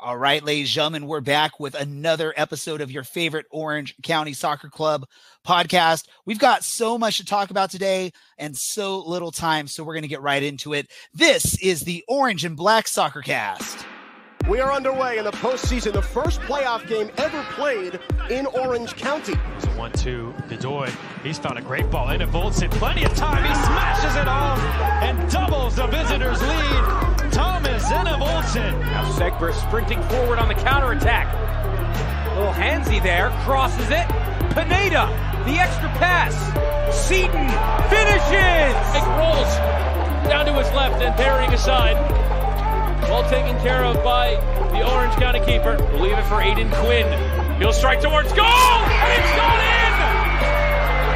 All right, ladies and gentlemen, we're back with another episode of your favorite Orange County Soccer Club podcast. We've got so much to talk about today and so little time, so we're going to get right into it. This is the Orange and Black Soccer Cast. We are underway in the postseason, the first playoff game ever played in Orange County. It's a 1 2 Bedoy. He's found a great ball into Voltson. Plenty of time. He smashes it home and doubles the visitors' lead. Thomas Enevoldsen. Now Segber sprinting forward on the counterattack. A little handsy there, crosses it. Pineda, the extra pass. Seaton finishes. It rolls down to his left and parrying aside. Well taken care of by the Orange County keeper. We'll leave it for Aodhan Quinn. He'll strike towards goal, and it's gone in!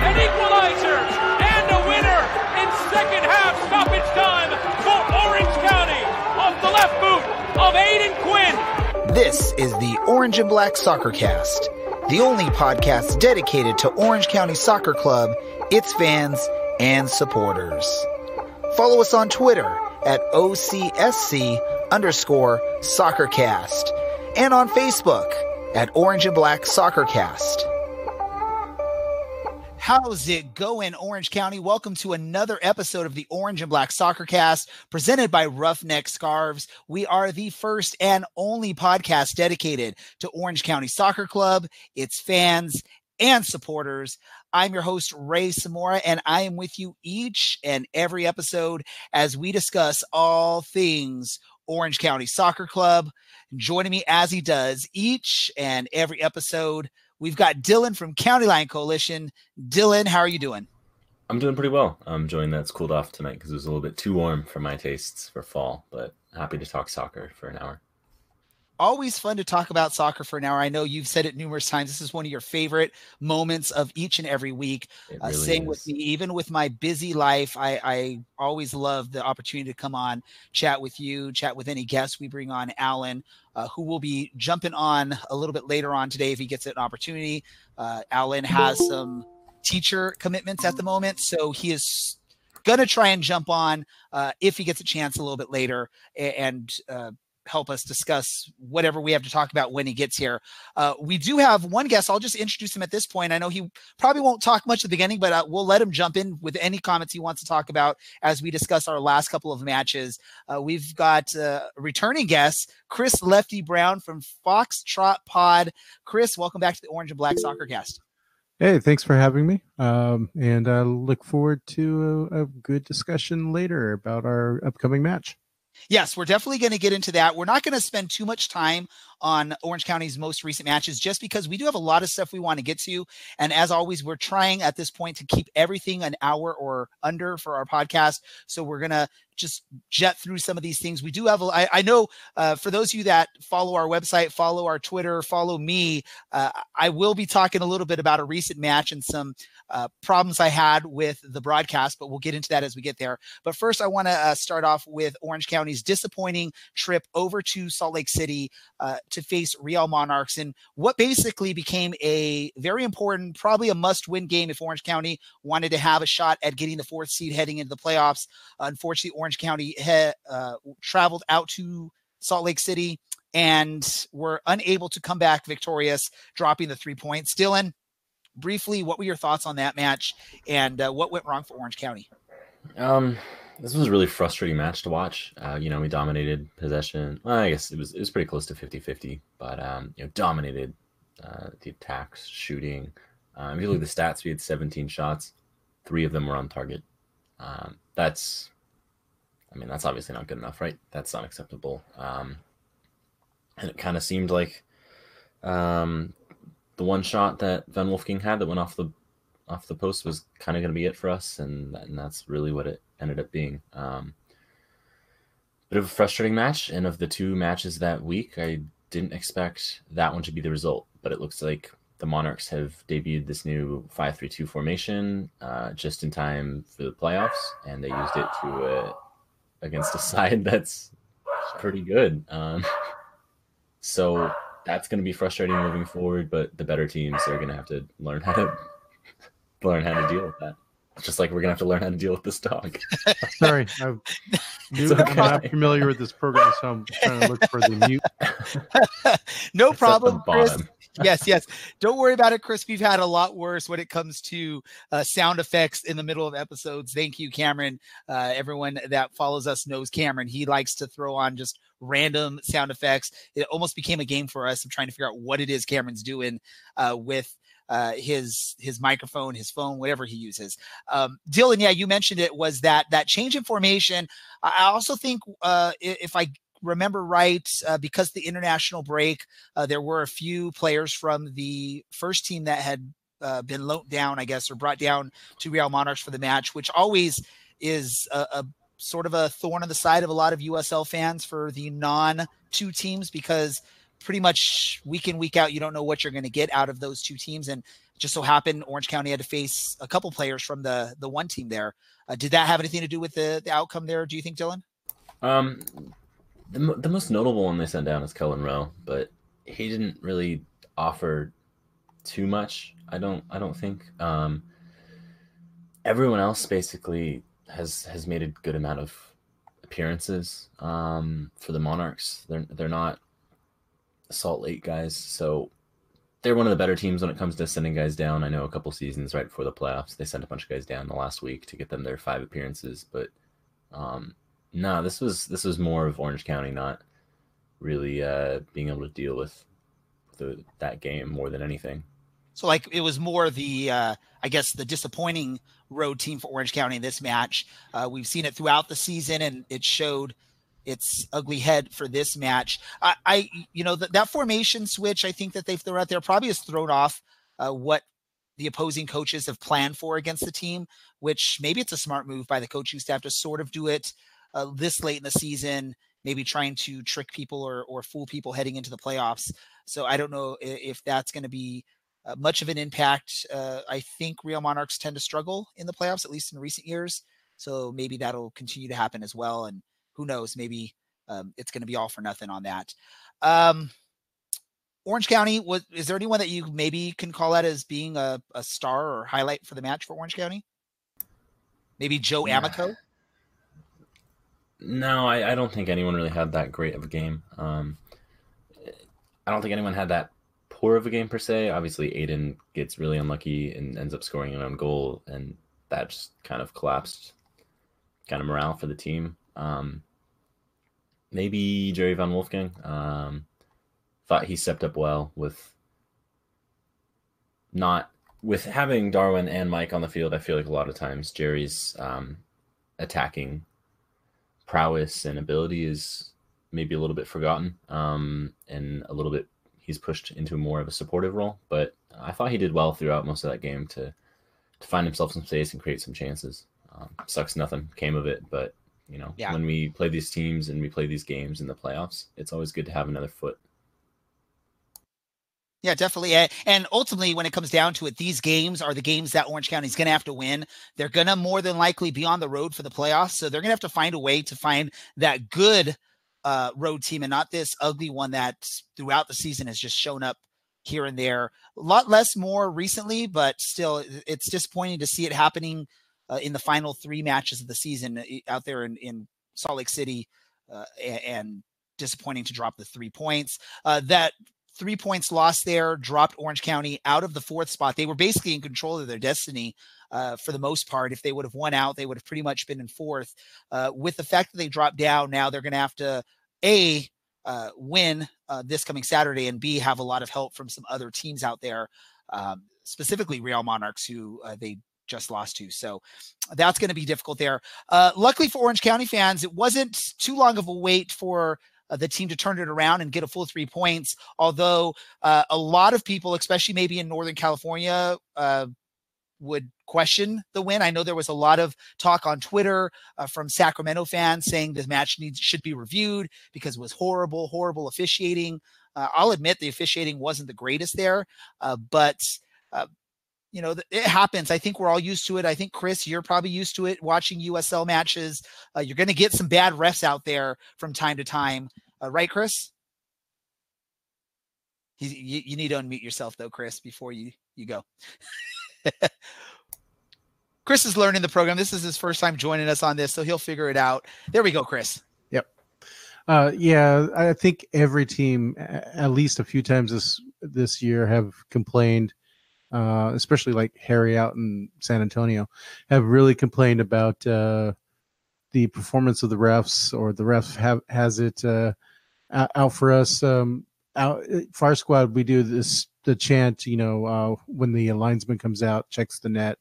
An equalizer and a winner in second half stoppage time left boot of Aodhan Quinn. This is the Orange and Black Soccer Cast, the only podcast dedicated to Orange County Soccer Club, its fans, and supporters. Follow us on Twitter at OCSC underscore soccercast and on Facebook at Orange and Black Soccercast. How's it going, Orange County? Welcome to another episode of the Orange and Black Soccer Cast presented by Roughneck Scarves. We are the first and only podcast dedicated to Orange County Soccer Club, its fans, and supporters. I'm your host, Ray Samora, and I am with you each and every episode as we discuss all things Orange County Soccer Club. Joining me as he does each and every episode We've got Dylan from County Line Coalition. Dylan, how are you doing? I'm doing pretty well. I'm enjoying that it's cooled off tonight because it was a little bit too warm for my tastes for fall, but happy to talk soccer for an hour always fun to talk about soccer for an hour. I know you've said it numerous times. This is one of your favorite moments of each and every week. Uh, really uh, same is. with me, even with my busy life, I, I always love the opportunity to come on, chat with you, chat with any guests we bring on. Alan, uh, who will be jumping on a little bit later on today if he gets an opportunity. Uh, Alan has some teacher commitments at the moment, so he is gonna try and jump on uh, if he gets a chance a little bit later and uh, help us discuss whatever we have to talk about when he gets here. Uh, we do have one guest. I'll just introduce him at this point. I know he probably won't talk much at the beginning, but uh, we'll let him jump in with any comments he wants to talk about as we discuss our last couple of matches. Uh, we've got uh, returning guest, Chris Lefty Brown from Foxtrot Pod. Chris, welcome back to the Orange and Black Soccer Cast. Hey, thanks for having me. Um, and I look forward to a, a good discussion later about our upcoming match. Yes, we're definitely going to get into that. We're not going to spend too much time on Orange County's most recent matches just because we do have a lot of stuff we want to get to. And as always, we're trying at this point to keep everything an hour or under for our podcast. So we're going to just jet through some of these things. We do have, a, I, I know uh, for those of you that follow our website, follow our Twitter, follow me, uh, I will be talking a little bit about a recent match and some uh, problems I had with the broadcast, but we'll get into that as we get there. But first, I want to uh, start off with Orange County's disappointing trip over to Salt Lake City uh, to face Real Monarchs in what basically became a very important, probably a must win game if Orange County wanted to have a shot at getting the fourth seed heading into the playoffs. unfortunately, Orange County he- uh, traveled out to Salt Lake City and were unable to come back victorious, dropping the three points. Dylan, briefly, what were your thoughts on that match and uh, what went wrong for Orange County? Um, this was a really frustrating match to watch. Uh, you know, we dominated possession. Well, I guess it was it was pretty close to 50-50, but um, you know, dominated uh, the attacks, shooting. Um, if you look at the stats, we had 17 shots, three of them were on target. Um, that's, I mean, that's obviously not good enough, right? That's unacceptable. Um, and it kind of seemed like um, the one shot that Van Wolfgang had that went off the off the post was kind of going to be it for us, and and that's really what it ended up being. Um, bit of a frustrating match, and of the two matches that week, I didn't expect that one to be the result, but it looks like the Monarchs have debuted this new 5-3-2 formation uh, just in time for the playoffs, and they used it to uh, against a side that's pretty good. Um, so that's going to be frustrating moving forward. But the better teams are going to have to learn how to learn how to deal with that. just like we're gonna have to learn how to deal with this dog. Sorry, I'm, new, okay. I'm not familiar with this program, so I'm trying to look for the mute. no It's problem, Chris. Yes, yes. Don't worry about it, Chris. We've had a lot worse when it comes to uh, sound effects in the middle of episodes. Thank you, Cameron. Uh, everyone that follows us knows Cameron. He likes to throw on just random sound effects. It almost became a game for us of trying to figure out what it is Cameron's doing uh, with uh, his his microphone, his phone, whatever he uses. Um, Dylan, yeah, you mentioned it was that that change in formation. I also think uh, if I remember right, uh, because the international break, uh, there were a few players from the first team that had uh, been loaned down, I guess, or brought down to Real Monarchs for the match, which always is a, a sort of a thorn on the side of a lot of USL fans for the non two teams because pretty much week in week out you don't know what you're going to get out of those two teams and just so happened Orange County had to face a couple players from the the one team there. Uh, did that have anything to do with the the outcome there? Do you think, Dylan? Um, the, the most notable one they sent down is Kelyn Rowe, but he didn't really offer too much. I don't. I don't think. Um, everyone else basically has has made a good amount of appearances um, for the Monarchs. They're they're not Salt Lake guys, so they're one of the better teams when it comes to sending guys down. I know a couple seasons right before the playoffs, they sent a bunch of guys down the last week to get them their five appearances, but. Um, no, this was this was more of Orange County not really uh, being able to deal with the, that game more than anything. So like it was more the uh I guess the disappointing road team for Orange County in this match. Uh we've seen it throughout the season and it showed its ugly head for this match. I, I you know that formation switch I think that they've thrown out there probably has thrown off uh what the opposing coaches have planned for against the team, which maybe it's a smart move by the coaching staff to sort of do it uh, this late in the season, maybe trying to trick people or or fool people heading into the playoffs. So I don't know if that's going to be uh, much of an impact. Uh, I think Real Monarchs tend to struggle in the playoffs, at least in recent years. So maybe that'll continue to happen as well. And who knows, maybe um, it's going to be all for nothing on that. Um, Orange County, was is there anyone that you maybe can call out as being a, a star or highlight for the match for Orange County? Maybe Joe Yeah. Amico. No, I, I don't think anyone really had that great of a game. Um, I don't think anyone had that poor of a game per se. Obviously, Aodhan gets really unlucky and ends up scoring an own goal, and that just kind of collapsed kind of morale for the team. Um, maybe Jerry Van Wolfgang. Um, thought he stepped up well with not with having Darwin and Mike on the field. I feel like a lot of times Jerry's um, attacking prowess and ability is maybe a little bit forgotten, um, and a little bit he's pushed into more of a supportive role. But I thought he did well throughout most of that game to to find himself some space and create some chances. Um, sucks nothing came of it, but you know Yeah. when we play these teams and we play these games in the playoffs, it's always good to have another foot. Yeah, definitely. And ultimately, when it comes down to it, these games are the games that Orange County is going to have to win. They're going to more than likely be on the road for the playoffs. So they're going to have to find a way to find that good uh, road team and not this ugly one that throughout the season has just shown up here and there. A lot less more recently, but still, it's disappointing to see it happening uh, in the final three matches of the season out there in, in Salt Lake City uh, and disappointing to drop the three points. Uh, that three points lost there dropped Orange County out of the fourth spot. They were basically in control of their destiny uh, for the most part. If they would have won out, they would have pretty much been in fourth. Uh, with the fact that they dropped down, now they're going to have to a uh, win uh, this coming Saturday, and b have a lot of help from some other teams out there, um, specifically Real Monarchs, who uh, they just lost to. So that's going to be difficult there. Uh, luckily for Orange County fans, it wasn't too long of a wait for uh, the team to turn it around and get a full three points. Although uh, a lot of people, especially maybe in Northern California, uh, would question the win. I know there was a lot of talk on Twitter uh, from Sacramento fans saying the match needs should be reviewed because it was horrible, horrible officiating. Uh, I'll admit the officiating wasn't the greatest there, uh, but uh, you know it happens. I think we're all used to it. I think Chris, you're probably used to it watching USL matches. Uh, you're going to get some bad refs out there from time to time, uh, right, Chris? He's, you, you need to unmute yourself though, Chris, before you you go. Chris is learning the program. This is his first time joining us on this, so he'll figure it out. There we go, Chris. Yep. Uh, yeah, I think every team, at least a few times this this year, have complained, uh, especially like Harry out in San Antonio, have really complained about uh, the performance of the refs, or the refs have has it uh, out for us. Um, out Fire Squad, we do this the chant, you know, uh, when the linesman comes out, checks the net.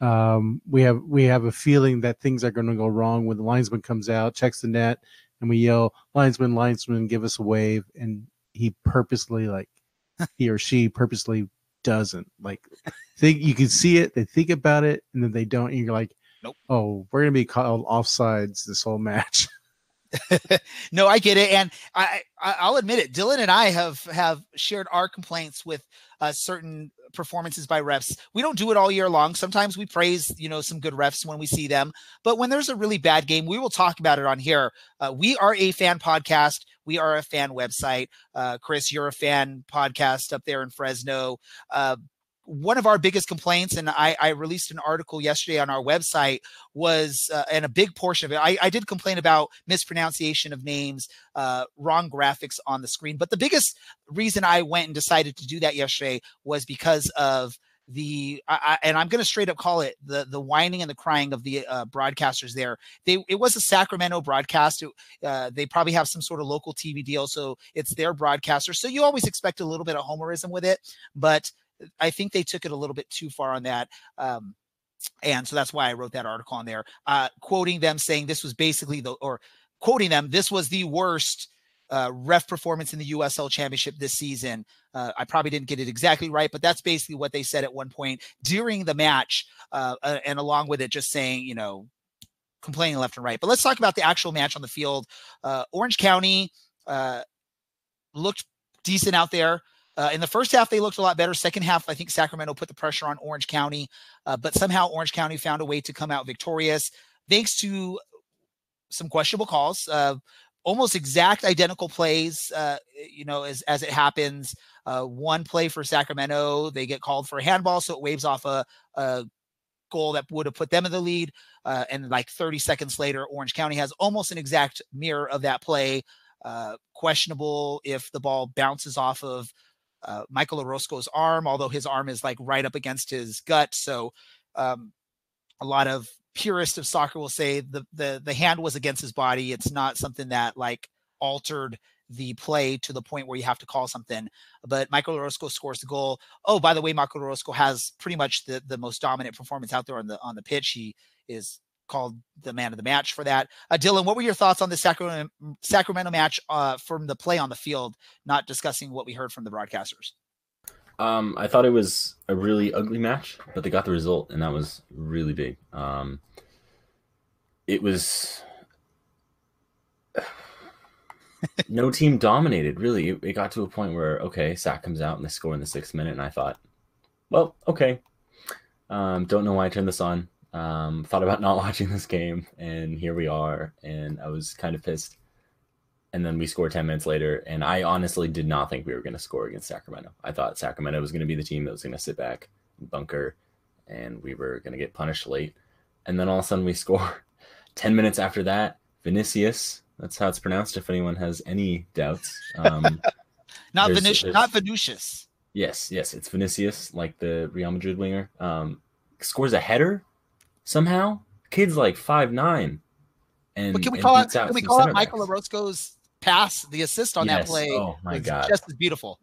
Um, we have we have a feeling that things are going to go wrong when the linesman comes out, checks the net, and we yell, "Linesman, linesman, give us a wave!" And he purposely, like he or she purposely doesn't. Like think you can see it, they think about it, and then they don't. And you're like, Nope. "Oh, we're gonna be called offsides this whole match." no, I get it, and I, I will admit it. Dylan and I have have shared our complaints with uh, certain performances by refs. We don't do it all year long. Sometimes we praise you know some good refs when we see them, but when there's a really bad game, we will talk about it on here. Uh, we are a fan podcast. We are a fan website. Uh, Chris, you're a fan podcast up there in Fresno. Uh, one of our biggest complaints, and I, I, released an article yesterday on our website, was uh, and a big portion of it. I, I, did complain about mispronunciation of names, uh, wrong graphics on the screen, but the biggest reason I went and decided to do that yesterday was because of the I, and I'm going to straight up call it the the whining and the crying of the uh, broadcasters there. They it was a Sacramento broadcast. It, uh, they probably have some sort of local TV deal, so it's their broadcaster. So you always expect a little bit of homerism with it, but I think they took it a little bit too far on that. Um, and so that's why I wrote that article on there, uh, quoting them saying this was basically the, or quoting them, this was the worst uh, ref performance in the USL Championship this season. Uh, I probably didn't get it exactly right, but that's basically what they said at one point during the match, uh, uh and along with it, just saying, you know, complaining left and right. But let's talk about the actual match on the field. Uh, Orange County uh, looked decent out there. Uh, in the first half, they looked a lot better. Second half, I think Sacramento put the pressure on Orange County, uh, but somehow Orange County found a way to come out victorious thanks to some questionable calls, uh, almost exact identical plays. Uh, you know, as as it happens, uh, one play for Sacramento, they get called for a handball, so it waves off a, a goal that would have put them in the lead. Uh, and like 30 seconds later, Orange County has almost an exact mirror of that play. questionable if the ball bounces off of uh, Michael Orozco's arm, although his arm is like right up against his gut. So um, a lot of purists of soccer will say the the the hand was against his body. It's not something that like altered the play to the point where you have to call something. But Michael Orozco scores the goal. Oh, by the way, Michael Orozco has pretty much the, the most dominant performance out there on the on the pitch. He is called the man of the match for that. Uh, Dylan, what were your thoughts on the Sacramento, Sacramento match uh, from the play on the field, not discussing what we heard from the broadcasters? Um, I thought it was a really ugly match, but they got the result, and that was really big. Um, it was no team dominated, really. It, it, got to a point where, okay, Sac comes out and they score in the sixth minute, and I thought, well, okay. Um, don't know why I turned this on. Um, thought about not watching this game, and here we are. And I was kind of pissed. And then we scored 10 minutes later. And I honestly did not think we were going to score against Sacramento. I thought Sacramento was going to be the team that was going to sit back, bunker, and we were going to get punished late. And then all of a sudden we score 10 minutes after that. Vinicius, that's how it's pronounced if anyone has any doubts. Um, not Vinicius, not Vinicius. Yes, yes, it's Vinicius, like the Real Madrid winger. Um, scores a header somehow. Kid's like five nine. And but can we call it? Can we call it Michael Orozco's pass, the assist on yes. that play? Oh my god, just as beautiful.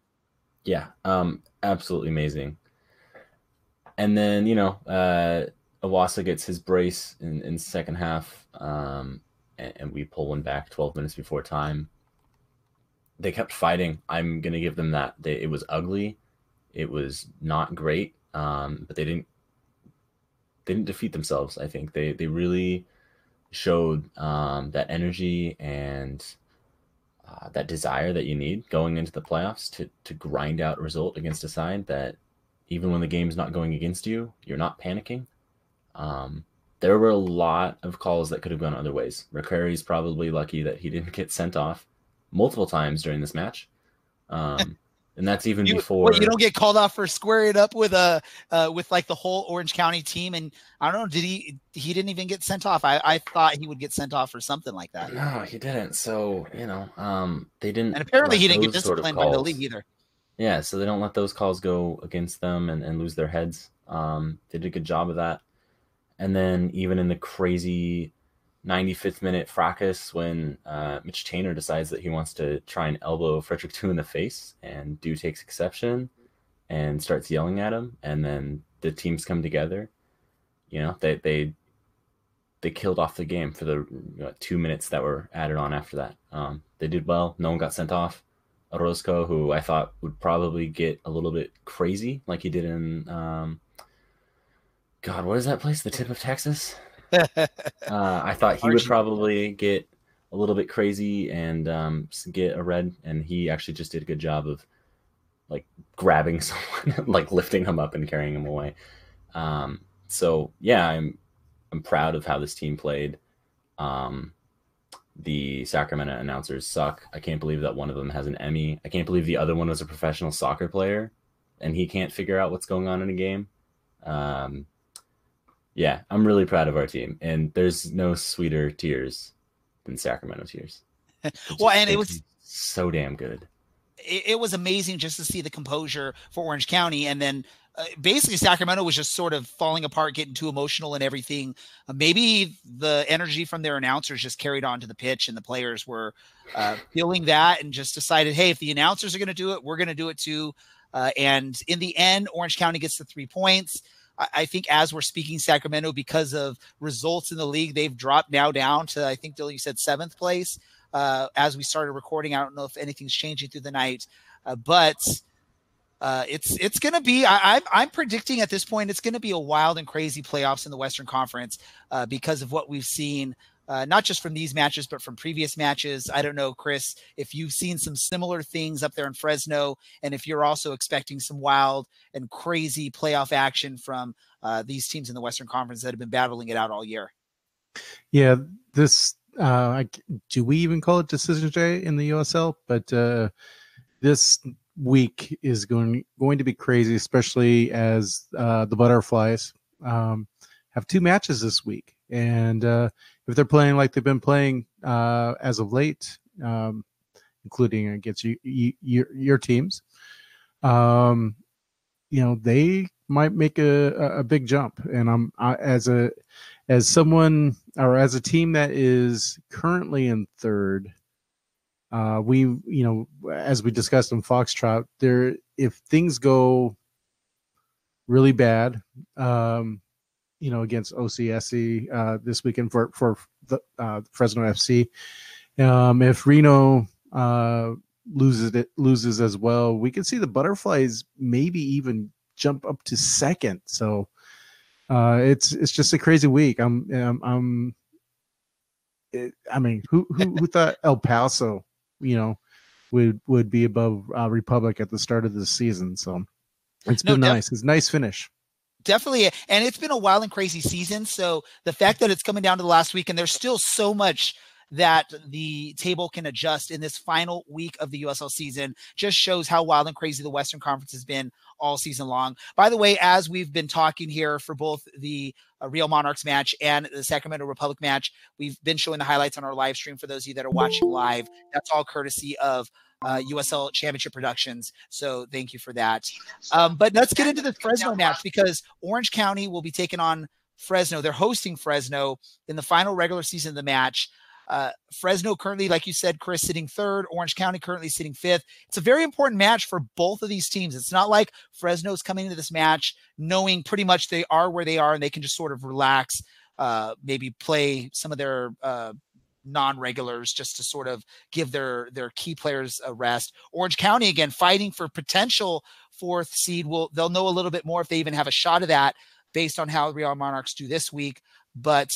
Yeah, um, absolutely amazing. And then you know, uh, Iwasa gets his brace in in second half, um, and, and we pull one back twelve minutes before time. They kept fighting. I'm gonna give them that. They, it was ugly, it was not great, um, but they didn't they didn't defeat themselves. I think they they really showed um, that energy and uh, that desire that you need going into the playoffs to to grind out a result against a side that even when the game's not going against you, you're not panicking. Um, there were a lot of calls that could have gone other ways. is probably lucky that he didn't get sent off multiple times during this match. Um, and that's even You, before what, you don't get called off for squaring it up with a uh, with like the whole Orange County team, and I don't know. Did he? He didn't even get sent off. I, I thought he would get sent off for something like that. No, he didn't. So you know, um, they didn't. And apparently, he didn't get those sort of disciplined by the league either. Yeah, so they don't let those calls go against them and, and lose their heads. Um, they did a good job of that. And then even in the crazy 95th minute fracas when uh, Mitch Taintor decides that he wants to try and elbow Frederick Two in the face, and Do takes exception and starts yelling at him, and then the teams come together. You know, they they they killed off the game for the you know, two minutes that were added on after that. Um, they did well. No one got sent off. Orozco, who I thought would probably get a little bit crazy, like he did in um, God, what is that place? The tip of Texas. Uh, I thought he would probably get a little bit crazy and um, get a red, and he actually just did a good job of like grabbing someone, like lifting him up and carrying him away. Um, so yeah, I'm I'm proud of how this team played. Um, the Sacramento announcers suck. I can't believe that one of them has an Emmy. I can't believe the other one was a professional soccer player, and he can't figure out what's going on in a game. Um, yeah, I'm really proud of our team, and there's no sweeter tears than Sacramento tears. Well, and it was- so damn good. it, it was amazing just to see the composure for Orange County, and then uh, basically Sacramento was just sort of falling apart, getting too emotional and everything. Uh, maybe the energy from their announcers just carried on to the pitch, and the players were uh, feeling that and just decided, hey, if the announcers are going to do it, we're going to do it too. Uh, and in the end, Orange County gets the three points. I, think as we're speaking, Sacramento, because of results in the league, they've dropped now down to I think Dylan, you said seventh place uh, as we started recording. I don't know if anything's changing through the night, uh, but uh, it's it's going to be. I, I'm I'm predicting at this point it's going to be a wild and crazy playoffs in the Western Conference uh, because of what we've seen. Uh, not just from these matches, but from previous matches. I don't know, Chris, if you've seen some similar things up there in Fresno, and if you're also expecting some wild and crazy playoff action from uh, these teams in the Western Conference that have been battling it out all year. Yeah, this uh do we even call it decision day in the USL? But uh this week is going going to be crazy, especially as uh the butterflies um have two matches this week. And uh if they're playing like they've been playing uh as of late, um including against you, you, your your teams, um you know, they might make a, a big jump. And I'm I, as a as someone or as a team that is currently in third, uh, we you know as we discussed in Foxtrot, there if things go really bad, um, you know against OCSC uh, this weekend for for the uh, Fresno FC, um, if Reno uh, loses it loses as well, we could see the Butterflies maybe even jump up to second. So uh, it's it's just a crazy week. I'm I'm, I'm it, I mean, who who who thought El Paso, you know, would would be above uh, Republic at the start of the season? So it's No, been def- nice. It's a nice finish. Definitely and it's been a wild and crazy season so the fact that it's coming down to the last week and there's still so much that the table can adjust in this final week of the USL season just shows how wild and crazy the Western Conference has been all season long. By the way, as we've been talking here for both the uh, Real Monarchs match and the Sacramento Republic match, we've been showing the highlights on our live stream for those of you that are watching live. That's all courtesy of uh, USL Championship Productions. So thank you for that. Um, but let's get into the Fresno match because Orange County will be taking on Fresno. They're hosting Fresno in the final regular season of the match. Uh, Fresno currently, like you said, Chris, sitting third. Orange County currently sitting fifth. It's a very important match for both of these teams. It's not like Fresno's coming into this match knowing pretty much they are where they are and they can just sort of relax, uh, maybe play some of their uh, non-regulars just to sort of give their their key players a rest. Orange County again fighting for potential fourth seed. Will they'll know a little bit more if they even have a shot of that based on how Real Monarchs do this week. But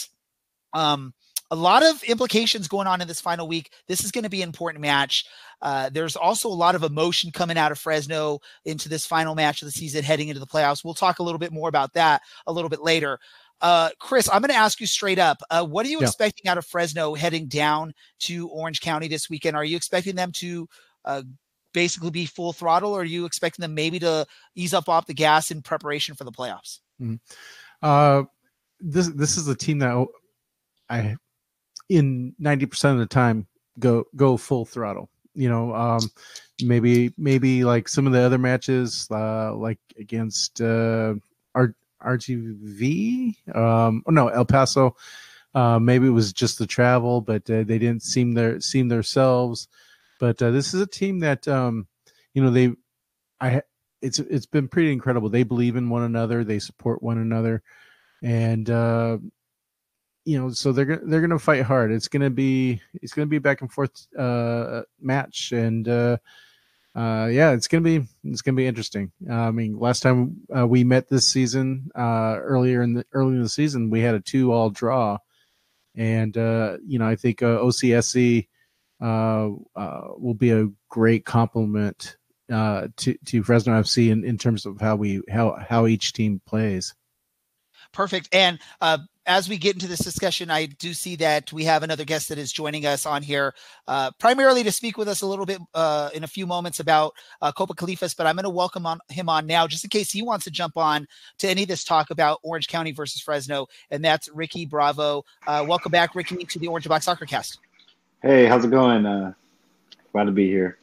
um, a lot of implications going on in this final week. This is going to be an important match. Uh, there's also a lot of emotion coming out of Fresno into this final match of the season, heading into the playoffs. We'll talk a little bit more about that a little bit later. Uh, Chris, I'm going to ask you straight up. Uh, what are you Yeah. expecting out of Fresno heading down to Orange County this weekend? Are you expecting them to uh, basically be full throttle, or are you expecting them maybe to ease up off the gas in preparation for the playoffs? Mm-hmm. Uh, this this is a team that I, in ninety percent of the time, go go full throttle. You know, um, maybe maybe like some of the other matches, uh, like against uh, R- RGV, um, oh no, El Paso. Uh, maybe it was just the travel, but uh, they didn't seem their seem themselves. But uh, this is a team that um, you know they, I it's it's been pretty incredible. They believe in one another, they support one another, and uh, you know so they're gonna they're gonna fight hard. It's gonna be it's gonna be back and forth uh, match, and uh, uh, yeah, it's gonna be it's gonna be interesting. Uh, I mean, last time uh, we met this season, uh, earlier in the early in the season, we had a two all draw, and uh, you know I think uh, OCSC will be a great complement to to Fresno FC in, in terms of how we how how each team plays. Perfect. And as we get into this discussion, I do see that we have another guest that is joining us on here, uh, primarily to speak with us a little bit uh, in a few moments about uh, Copa Califas. But I'm going to welcome on him on now, just in case he wants to jump on to any of this talk about Orange County versus Fresno, and that's Ricky Bravo. Uh, welcome back, Ricky, to the Orange Black Soccer Cast. Hey, how's it going? Uh, glad to be here.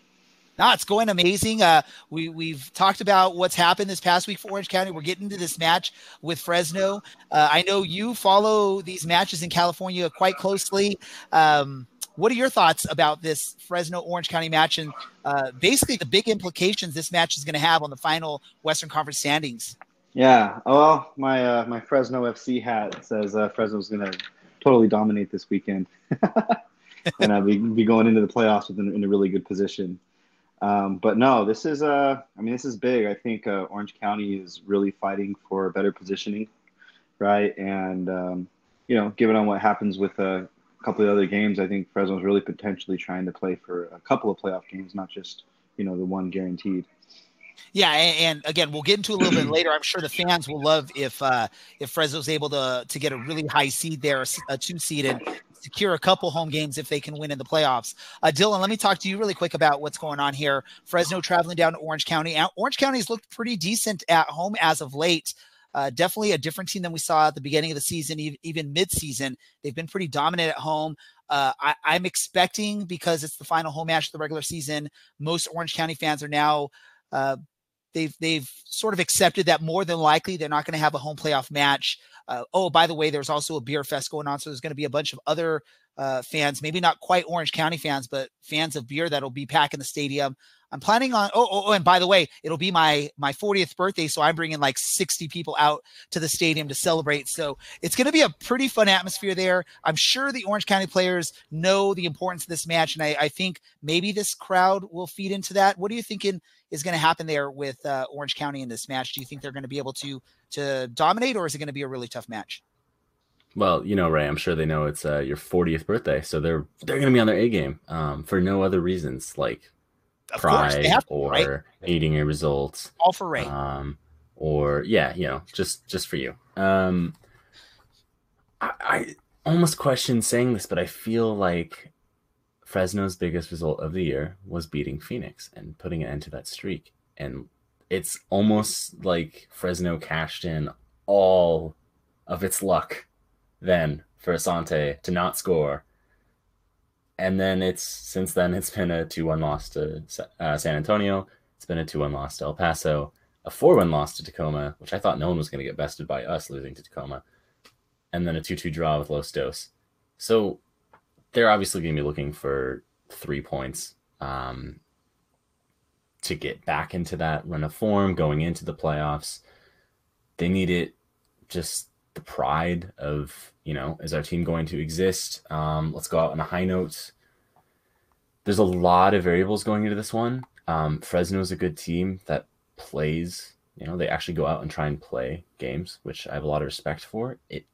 No, it's going amazing. Uh, we we've talked about what's happened this past week for Orange County. We're getting into this match with Fresno. Uh, I know you follow these matches in California quite closely. Um, what are your thoughts about this Fresno Orange County match and uh, basically the big implications this match is going to have on the final Western Conference standings? Yeah, well, my uh, my Fresno FC hat says uh, Fresno's going to totally dominate this weekend, and I'll be, be going into the playoffs in, in a really good position. Um, but no, this is uh, I mean, this is big. I think uh, Orange County is really fighting for better positioning, right? And um, you know, given on what happens with a couple of other games, I think Fresno is really potentially trying to play for a couple of playoff games, not just you know the one guaranteed. Yeah, and, and, again, we'll get into a little bit later. I'm sure the fans will love if uh, if Fresno's able to to get a really high seed there, a two seed, and secure a couple home games if they can win in the playoffs. Uh, Dylan, let me talk to you really quick about what's going on here. Fresno traveling down to Orange County. Orange County's looked pretty decent at home as of late. Uh, definitely a different team than we saw at the beginning of the season, even, mid-season. They've been pretty dominant at home. Uh, I, am expecting because it's the final home match of the regular season. Most Orange County fans are now uh, they've they've sort of accepted that more than likely they're not going to have a home playoff match. Uh, oh, by the way, there's also a beer fest going on, so there's going to be a bunch of other uh, fans, maybe not quite Orange County fans, but fans of beer that'll be packing the stadium. I'm planning on. Oh, oh, oh, and by the way, it'll be my my 40th birthday, so I'm bringing like 60 people out to the stadium to celebrate. So it's going to be a pretty fun atmosphere there. I'm sure the Orange County players know the importance of this match, and I, I think maybe this crowd will feed into that. What are you thinking is going to happen there with uh, Orange County in this match? Do you think they're going to be able to to dominate, or is it going to be a really tough match? Well, you know, Ray, I'm sure they know it's uh, your 40th birthday, so they're they're going to be on their A game um, for no other reasons like of pride to, or right? needing a result. All for Ray. Um, or yeah, you know, just just for you. Um, I, I almost question saying this, but I feel like Fresno's biggest result of the year was beating Phoenix and putting an end to that streak, and it's almost like Fresno cashed in all of its luck then for Asante to not score and then it's since then it's been a 2-1 loss to uh, San Antonio. It's been a 2-1 loss to El Paso, a 4-1 loss to Tacoma, which I thought no one was going to get bested by us losing to Tacoma, and then a 2-2 draw with Los Dos. So they're obviously going to be looking for three points um, to get back into that run of form going into the playoffs. They need it just the pride of you know is our team going to exist? Um, let's go out on a high note. There's a lot of variables going into this one. Um, fresno is a good team that plays you know they actually go out and try and play games which i have a lot of respect for. It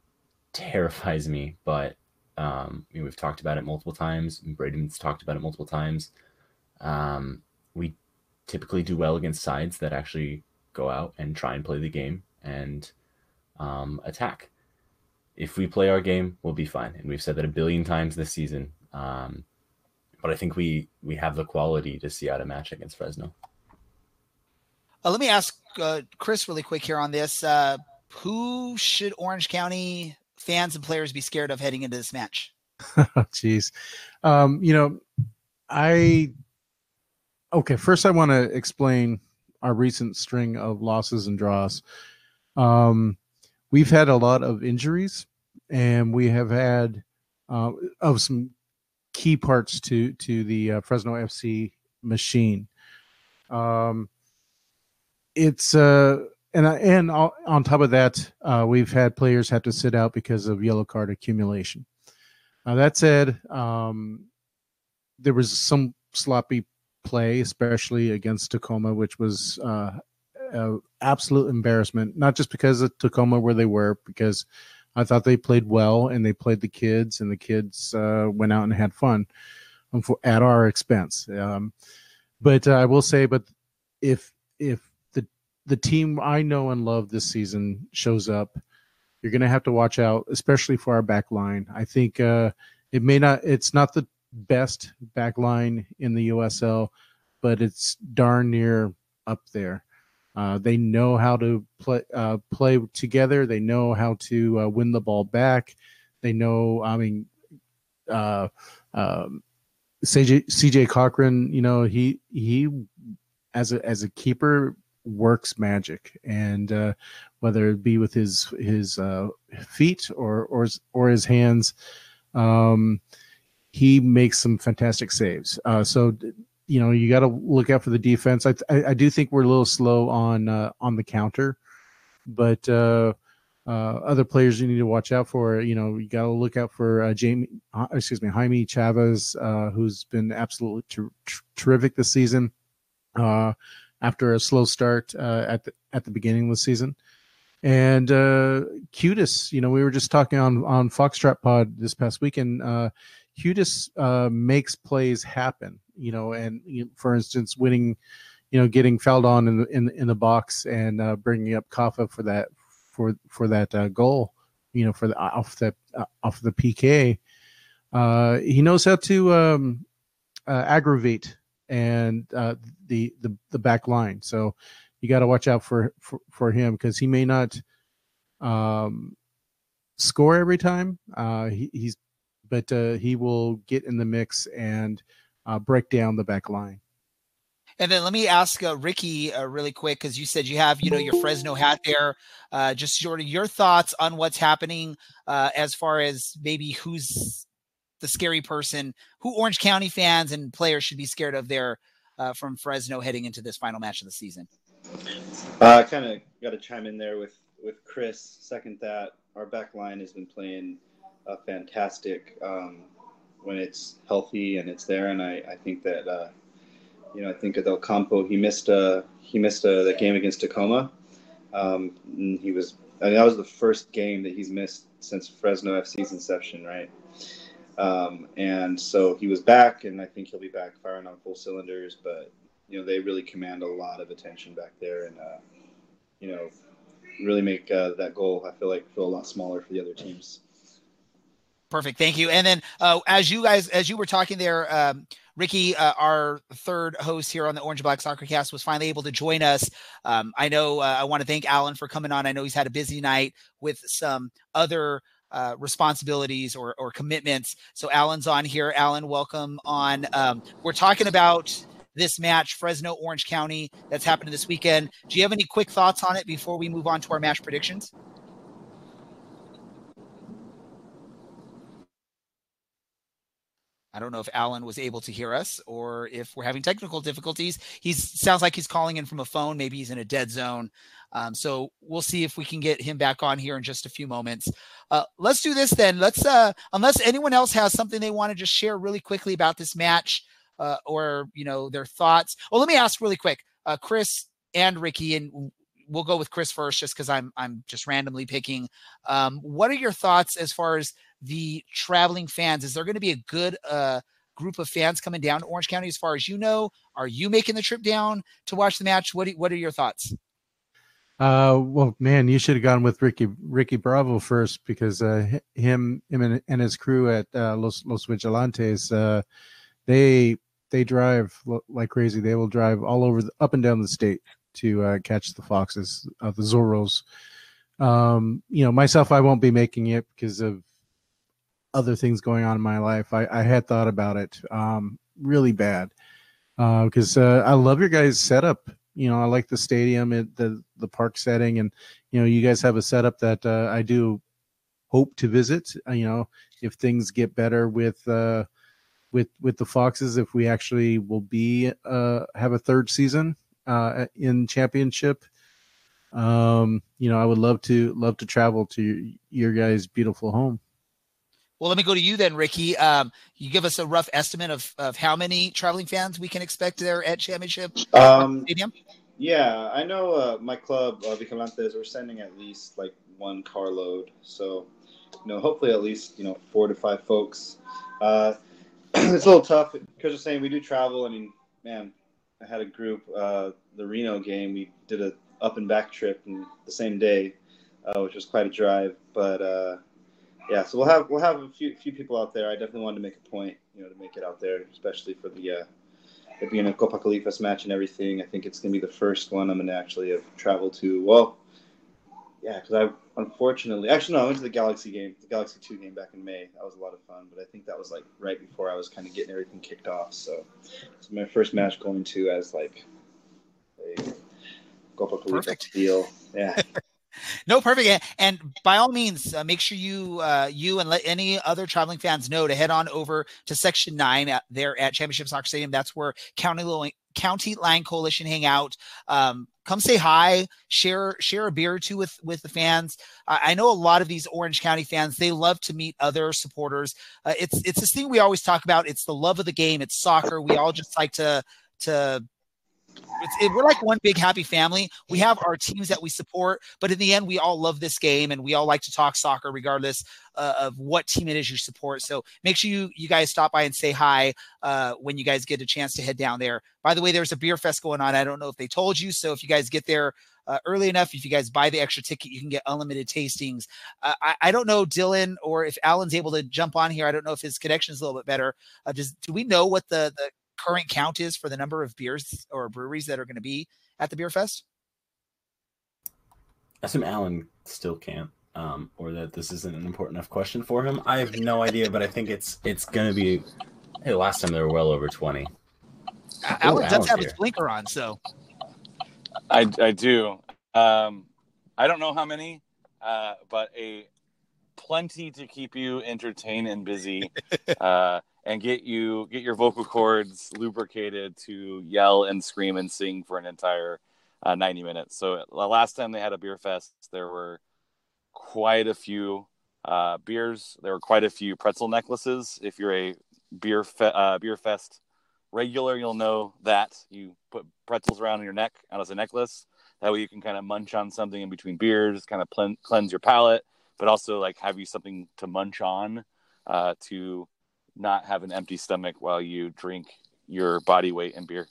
terrifies me but um, I mean, we've talked about it multiple times braden's talked about it multiple times um, we typically do well against sides that actually go out and try and play the game and um, attack. If we play our game, we'll be fine. And we've said that a billion times this season. Um, but I think we we have the quality to see out a match against Fresno. Uh, let me ask uh, Chris really quick here on this. Uh, who should Orange County fans and players be scared of heading into this match? Jeez, um, you know, I okay. First, I want to explain our recent string of losses and draws. Um, we've had a lot of injuries, and we have had uh, of some key parts to to the uh, Fresno FC machine. Um, it's uh, and and on top of that, uh, we've had players have to sit out because of yellow card accumulation. Now that said, um, there was some sloppy play, especially against Tacoma, which was uh, absolute embarrassment. Not just because of Tacoma where they were, because I thought they played well and they played the kids, and the kids uh, went out and had fun um, at our expense. Um, but uh, I will say, but if if the team I know and love this season shows up, you're going to have to watch out, especially for our back line. I think uh, it may not. It's not the best back line in the USL, but it's darn near up there. Uh, they know how to play uh, play together. They know how to uh, win the ball back. They know. I mean, uh, um, CJ CJ Cochran. You know, he he as a as a keeper works magic, and uh, whether it be with his his uh, feet or or or his hands, um, he makes some fantastic saves. so you know you got to look out for the defense. I, I, I do think we're a little slow on uh, on the counter, but uh, uh, other players you need to watch out for. You know you got to look out for uh, Jamie, uh, excuse me, Jaime Chavez, uh, who's been absolutely ter- ter- terrific this season. After a slow start at the at the beginning of the season, and uh, Cutis, you know, we were just talking on on Foxtrot Pod this past weekend. Uh, Cutis uh, makes plays happen you know, and you know, for instance, winning, you know, getting fouled on in the in, in the box and uh, bringing up Caffa for that for for that uh, goal, you know, for the off the uh, off the PK. Uh, he knows how to um, uh, aggravate and uh, the the the back line. So you got to watch out for for, for him because he may not um, score every time. Uh, he, he's but uh, he will get in the mix and uh, break down the back line. And then let me ask uh, Ricky uh, really quick because you said you have you know your Fresno hat there. Uh, just sort of your thoughts on what's happening uh, as far as maybe who's the scary person, who Orange County fans and players should be scared of there uh, from Fresno heading into this final match of the season. Uh, I kind of got to chime in there with with Chris. Second that our back line has been playing fantastic. Um, when it's healthy and it's there. And I, I think that uh, you know I think Del Campo he missed a he missed a the game against Tacoma. Um, he was I mean, that was the first game that he's missed since Fresno FC's inception, right? Um, and so he was back, and I think he'll be back firing on full cylinders. But you know they really command a lot of attention back there, and uh, you know really make uh, that goal I feel like feel a lot smaller for the other teams. Perfect. Thank you. And then uh, as you guys, as you were talking there, um, Ricky, uh, our third host here on the Orange Black Soccer Cast, was finally able to join us. Um, I know uh, I want to thank Alan for coming on. I know he's had a busy night with some other uh, responsibilities or, or commitments. So Alan's on here. Alan, welcome on. Um, we're talking about this match, Fresno Orange County, that's happening this weekend. Do you have any quick thoughts on it before we move on to our match predictions? I don't know if Alan was able to hear us or if we're having technical difficulties. He sounds like he's calling in from a phone. Maybe he's in a dead zone. Um, so we'll see if we can get him back on here in just a few moments. Uh, let's do this then. Let's, uh, unless anyone else has something they want to just share really quickly about this match uh, or, you know, their thoughts. Well, let me ask really quick, uh, Chris and Ricky, and we'll go with Chris first, just because I'm I'm just randomly picking. Um, what are your thoughts as far as the traveling fans? Is there going to be a good uh, group of fans coming down to Orange County? As far as you know, are you making the trip down to watch the match? What do, What are your thoughts? Uh, well, man, you should have gone with Ricky Ricky Bravo first because uh, him him and, his crew at uh, Los Los Vigilantes, uh, they they drive like crazy. They will drive all over, the, up and down the state to uh, catch the foxes, uh, the Zorros. Um, you know, myself, I won't be making it because of other things going on in my life. I, I had thought about it um, really bad because uh, uh, I love your guys' setup. You know, I like the stadium, it, the the park setting, and you know, you guys have a setup that uh, I do hope to visit. Uh, you know, if things get better with uh, with with the Foxes, if we actually will be uh, have a third season in championship, um, you know, I would love to love to travel to your, your guys' beautiful home. Well, let me go to you then, Ricky. Um, you give us a rough estimate of, of how many traveling fans we can expect there at Championship um, Stadium. Yeah, I know uh, my club, uh, Vigilantes, we're sending at least like one carload. So, you know, hopefully at least, you know, four to five folks. Uh, it's a little tough because you're saying we do travel. I mean, man, I had a group, uh, the Reno game, we did a up and back trip in the same day, uh, which was quite a drive. But, uh, yeah, so we'll have we'll have a few few people out there. I definitely wanted to make a point, you know, to make it out there, especially for the uh, it being a Copa Califas match and everything. I think it's gonna be the first one I'm gonna actually have traveled to. Well, yeah, because I unfortunately actually no, I went to the Galaxy game, the Galaxy Two game back in May. That was a lot of fun, but I think that was like right before I was kind of getting everything kicked off. So it's my first match going to as like a Copa Califas deal. Yeah. no, perfect. And by all means, uh, make sure you uh, you and let any other traveling fans know to head on over to Section Nine at, there at Championship Soccer Stadium. That's where County County Line Coalition hang out. Um, come say hi, share share a beer or two with with the fans. I, know a lot of these Orange County fans they love to meet other supporters. Uh, it's it's this thing we always talk about. It's the love of the game. It's soccer. We all just like to to it, we're like one big happy family. We have our teams that we support, but in the end, we all love this game and we all like to talk soccer, regardless uh, of what team it is you support. So make sure you you guys stop by and say hi uh, when you guys get a chance to head down there. By the way, there's a beer fest going on. I don't know if they told you. So if you guys get there uh, early enough, if you guys buy the extra ticket, you can get unlimited tastings. Uh, I, I, don't know Dylan or if Alan's able to jump on here. I don't know if his connection is a little bit better. Uh, does do we know what the the current count is for the number of beers or breweries that are going to be at the beer fest? I assume Alan still can't, um, or that this isn't an important enough question for him. I have no idea, but I think it's it's going to be. Hey, last time they were well over twenty. Alan Ooh, does have here. his blinker on, so. I I do. Um, I don't know how many, uh, but a plenty to keep you entertained and busy. uh, and get you get your vocal cords lubricated to yell and scream and sing for an entire uh, 90 minutes. So the last time they had a beer fest, there were quite a few uh, beers. There were quite a few pretzel necklaces. If you're a beer fe- uh, beer fest regular, you'll know that you put pretzels around your neck as a necklace. That way you can kind of munch on something in between beers, kind of pl- cleanse your palate, but also like have you something to munch on uh, to not have an empty stomach while you drink your body weight in beer.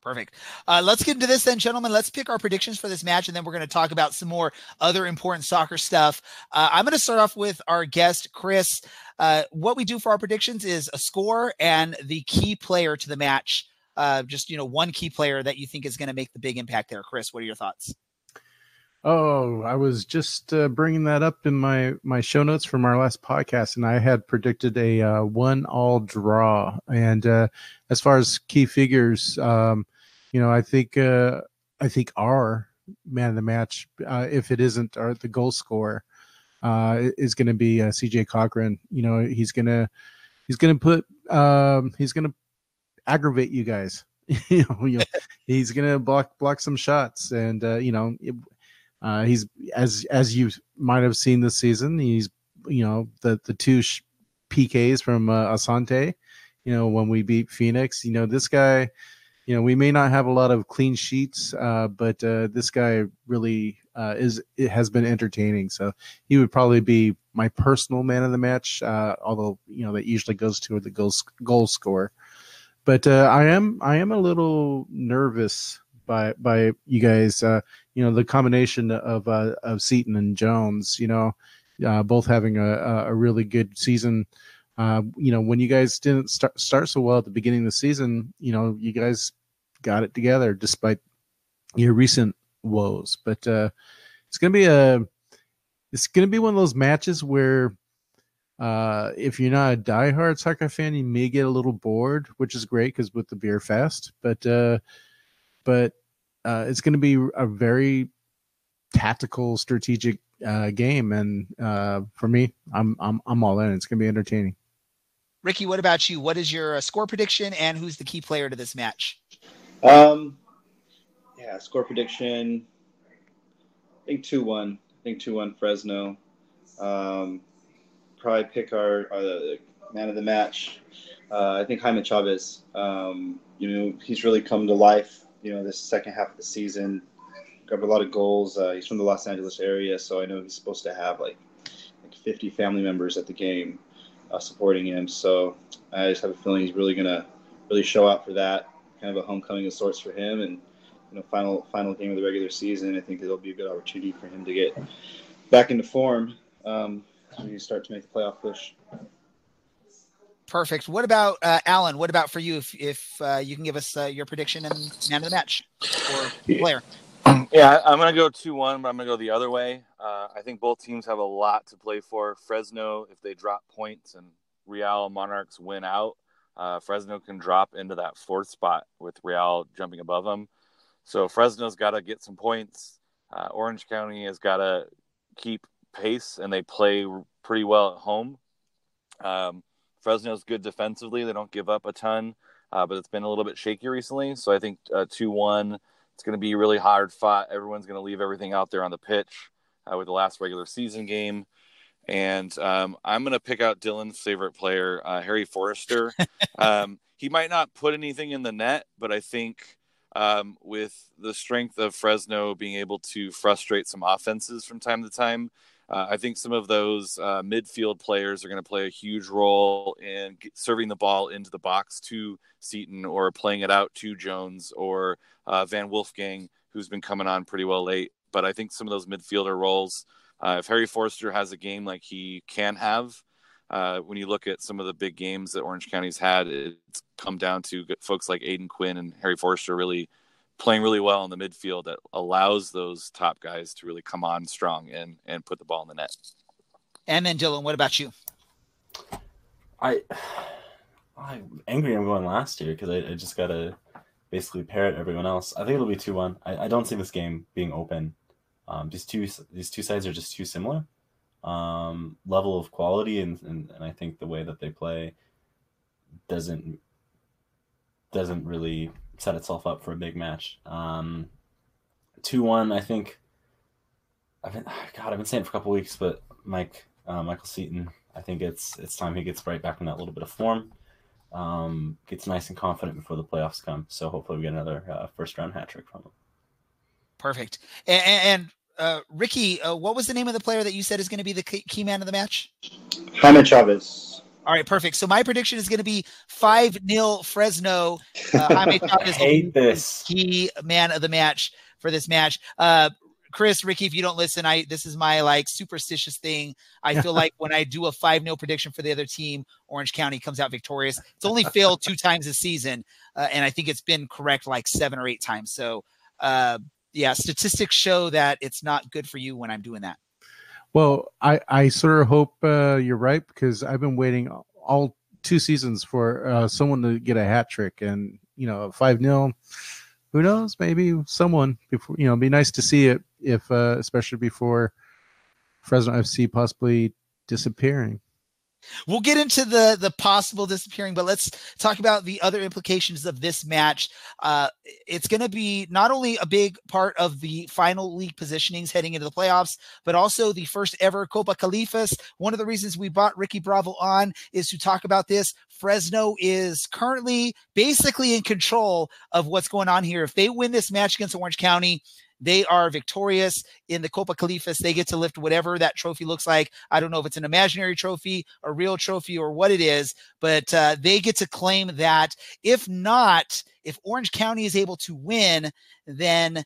Perfect. Uh, let's get into this then, gentlemen. Let's pick our predictions for this match, and then we're going to talk about some more other important soccer stuff. Uh, I'm going to start off with our guest, Chris. Uh, what we do for our predictions is a score and the key player to the match. Uh, just you know, one key player that you think is going to make the big impact there. Chris, what are your thoughts? Oh, I was just uh, bringing that up in my my show notes from our last podcast, and I had predicted a uh, one all draw. And uh, as far as key figures, um, you know, I think uh, I think our man of the match, uh, if it isn't our the goal scorer, uh, is going to be uh, C.J. Cochran. You know, he's gonna he's gonna put um, he's gonna aggravate you guys. you know, he's gonna block block some shots, and uh, you know. It, uh, he's as as you might have seen this season. He's you know the the two sh- PKs from uh, Asante. You know when we beat Phoenix. You know this guy. You know we may not have a lot of clean sheets, uh, but uh, this guy really uh, is it has been entertaining. So he would probably be my personal man of the match. Uh, although you know that usually goes to the goal goal score. But uh, I am I am a little nervous by by you guys. Uh, you know, the combination of uh, of Seaton and Jones. You know, uh, both having a, a really good season. uh, you know, when you guys didn't start start so well at the beginning of the season, you know, you guys got it together despite your recent woes. But uh, it's gonna be a it's gonna be one of those matches where uh, if you're not a diehard soccer fan, you may get a little bored, which is great because with the beer fest. But uh, but uh, it's going to be a very tactical, strategic uh, game, and uh, for me, I'm I'm I'm all in. It's going to be entertaining. Ricky, what about you? What is your uh, score prediction, and who's the key player to this match? Um, yeah, score prediction. I think two one. I think two one Fresno. Um, probably pick our, our man of the match. Uh, I think Jaime Chavez. Um, you know, he's really come to life. You know, this second half of the season, got a lot of goals. Uh, he's from the Los Angeles area, so I know he's supposed to have like like 50 family members at the game uh, supporting him. So I just have a feeling he's really gonna really show out for that. Kind of a homecoming of sorts for him, and you know, final final game of the regular season. I think it'll be a good opportunity for him to get back into form. Um, we start to make the playoff push. Perfect. What about uh, Alan? What about for you? If if uh, you can give us uh, your prediction and man of the match or player. Yeah, I'm gonna go two one, but I'm gonna go the other way. Uh, I think both teams have a lot to play for. Fresno, if they drop points and Real Monarchs win out, uh, Fresno can drop into that fourth spot with Real jumping above them. So Fresno's got to get some points. Uh, Orange County has got to keep pace and they play pretty well at home. Um, Fresno's good defensively; they don't give up a ton, uh, but it's been a little bit shaky recently. So I think uh, two one. It's going to be really hard fought. Everyone's going to leave everything out there on the pitch uh, with the last regular season game. And um, I'm going to pick out Dylan's favorite player, uh, Harry Forrester. um, he might not put anything in the net, but I think um, with the strength of Fresno being able to frustrate some offenses from time to time, uh, I think some of those uh, midfield players are going to play a huge role in serving the ball into the box to Seaton or playing it out to Jones or uh, Van Wolfgang, who's been coming on pretty well late. But I think some of those midfielder roles, uh, if Harry Forrester has a game like he can have, uh, when you look at some of the big games that Orange County's had, it's come down to folks like Aodhan Quinn and Harry Forrester really playing really well in the midfield that allows those top guys to really come on strong and and put the ball in the net. And then Dylan, what about you? I I'm angry I'm going last year because I, I, just gotta basically parrot everyone else. I think it'll be two one. I, I don't see this game being open. Um, these two these two sides are just too similar. Um, level of quality and, and, and I think the way that they play doesn't doesn't really set itself up for a big match. Um, two one, I think. I've been God, I've been saying it for a couple weeks, but Mike uh, Michael Seaton, I think it's it's time he gets right back in that little bit of form. Um, gets nice and confident before the playoffs come. So hopefully we get another uh, first round hat trick from him. Perfect. And, and uh, Ricky, uh, what was the name of the player that you said is going to be the key man of the match? Jaime Chavez. All right, perfect. So my prediction is going to be five 0 Fresno. Uh, Jaime Chavez hate this key man of the match for this match. Uh, Chris, Ricky, if you don't listen, I this is my like superstitious thing. I feel like when I do a 5 0 prediction for the other team, Orange County comes out victorious. It's only failed two times this season, uh, and I think it's been correct like seven or eight times. So, uh, yeah, statistics show that it's not good for you when I'm doing that. Well, I I sort of hope uh, you're right because I've been waiting all two seasons for uh, someone to get a hat trick, and you know, five 0 Who knows? Maybe someone before. You know, it'd be nice to see it if, uh, especially before Fresno FC possibly disappearing. We'll get into the the possible disappearing, but let's talk about the other implications of this match. Uh, it's going to be not only a big part of the final league positionings heading into the playoffs, but also the first ever Copa Califas. One of the reasons we brought Ricky Bravo on is to talk about this. Fresno is currently basically in control of what's going on here. If they win this match against Orange County, they are victorious in the Copa Califas. They get to lift whatever that trophy looks like. I don't know if it's an imaginary trophy, a real trophy, or what it is, but uh, they get to claim that. If not, if Orange County is able to win, then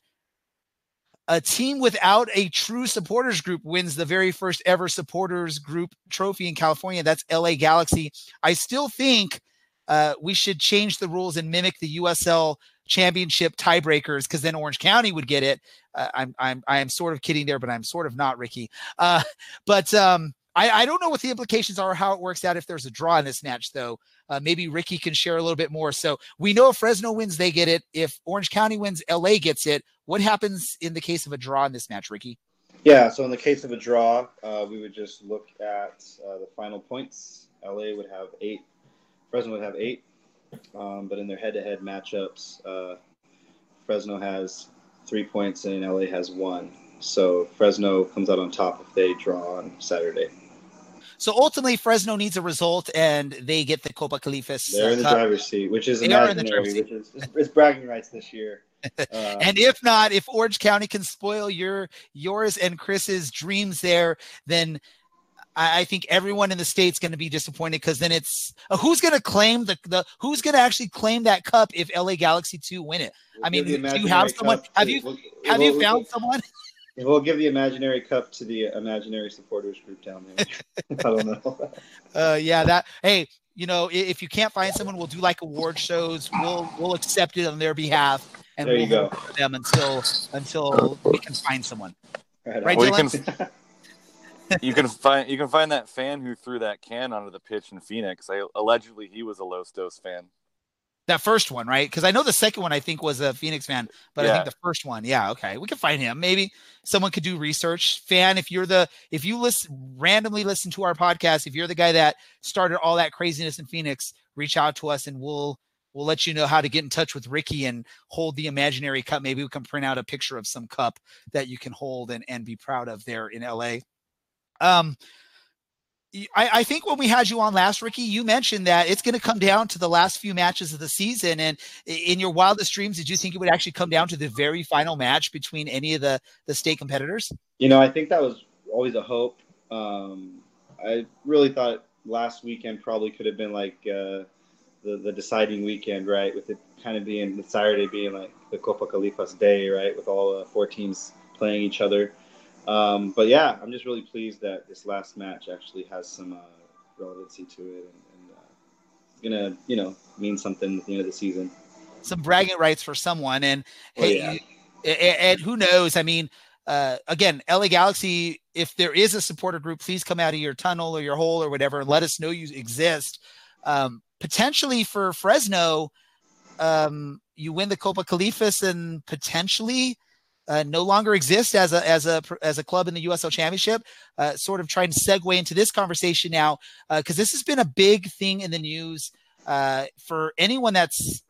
a team without a true supporters group wins the very first ever supporters group trophy in California. That's LA Galaxy. I still think uh, we should change the rules and mimic the USL championship tiebreakers because then Orange County would get it. Uh, I'm I'm I am sort of kidding there, but I'm sort of not, Ricky. Uh, but um, I, I don't know what the implications are, how it works out if there's a draw in this match, though. Uh, maybe Ricky can share a little bit more. So we know if Fresno wins, they get it. If Orange County wins, LA gets it. What happens in the case of a draw in this match, Ricky? Yeah, so in the case of a draw, uh, we would just look at uh, the final points. LA would have eight, Fresno would have eight, um, but in their head-to-head matchups, uh, Fresno has three points and LA has one. So Fresno comes out on top if they draw on Saturday. So ultimately, Fresno needs a result, and they get the Copa Califas. They're in the Cup. driver's seat, which is They are in the imaginary, seat. which is it's, it's bragging rights this year. Uh, and if not, if Orange County can spoil your yours and Chris's dreams there, then I, I think everyone in the state's going to be disappointed because then it's uh, who's going to claim the the who's going to actually claim that cup if LA Galaxy two win it. we'll I mean, do you have someone? cup Have you we'll- have we'll- you found someone? We'll give the imaginary cup to the imaginary supporters group down there. I don't know. Uh, yeah, that. Hey, you know, i- if you can't find someone, we'll do like award shows. We'll we'll accept it on their behalf, and There we'll you go. them until until we can find someone. Right Right, on. Well, you Dylan? can you can find you can find that fan who threw that can onto the pitch in Phoenix. I, allegedly, he was a Los Dos fan. That first one, right? Because I know the second one I think was a Phoenix fan, but I think the first one, yeah, okay, we can find him. Maybe someone could do research. Fan, if you're the if you listen randomly listen to our podcast, if you're the guy that started all that craziness in Phoenix, reach out to us and we'll we'll let you know how to get in touch with Ricky and hold the imaginary cup. Maybe we can print out a picture of some cup that you can hold and and be proud of there in LA. Um, I, I think when we had you on last, Ricky, you mentioned that it's going to come down to the last few matches of the season. And in your wildest dreams, did you think it would actually come down to the very final match between any of the the state competitors? You know, I think that was always a hope. Um, I really thought last weekend probably could have been like uh, the the deciding weekend, right? With it kind of being the Saturday being like the Copa Califas day, right? With all uh, four teams playing each other. Um, but yeah, I'm just really pleased that this last match actually has some uh, relevancy to it, and, and uh, it's gonna, you know, mean something at the end of the season. Some bragging rights for someone. And Oh, hey, yeah. a- a- and who knows? I mean, uh, again, LA Galaxy, if there is a supporter group, please come out of your tunnel or your hole or whatever and let us know you exist. Um, potentially for Fresno, um, you win the Copa Califas and potentially uh, no longer exist as a as a as a club in the USL Championship. Uh, sort of trying to segue into this conversation now because this has been a big thing in the news uh, for anyone that's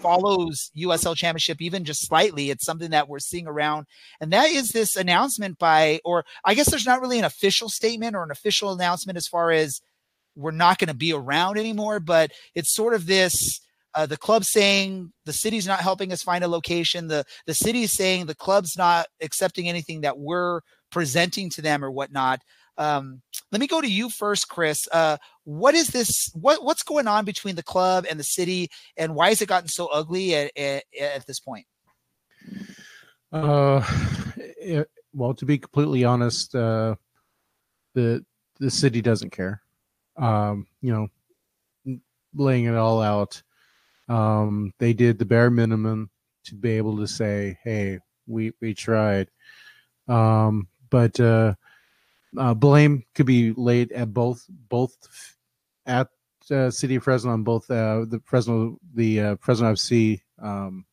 follows USL Championship even just slightly. It's something that we're seeing around, and that is this announcement by, or I guess there's not really an official statement or an official announcement as far as we're not going to be around anymore, but it's sort of this. Uh, the club saying the city's not helping us find a location. The the city is saying the club's not accepting anything that we're presenting to them or whatnot. Um, let me go to you first, Chris. Uh, what is this? What what's going on between the club and the city, and why has it gotten so ugly at, at, at this point? Uh, it- well, to be completely honest, uh, the the city doesn't care. Um, you know, laying it all out. Um, they did the bare minimum to be able to say, "Hey, we we tried," um, but uh, uh, blame could be laid at both both at uh, City of Fresno and both uh, the Fresno the uh, Fresno FC. Um,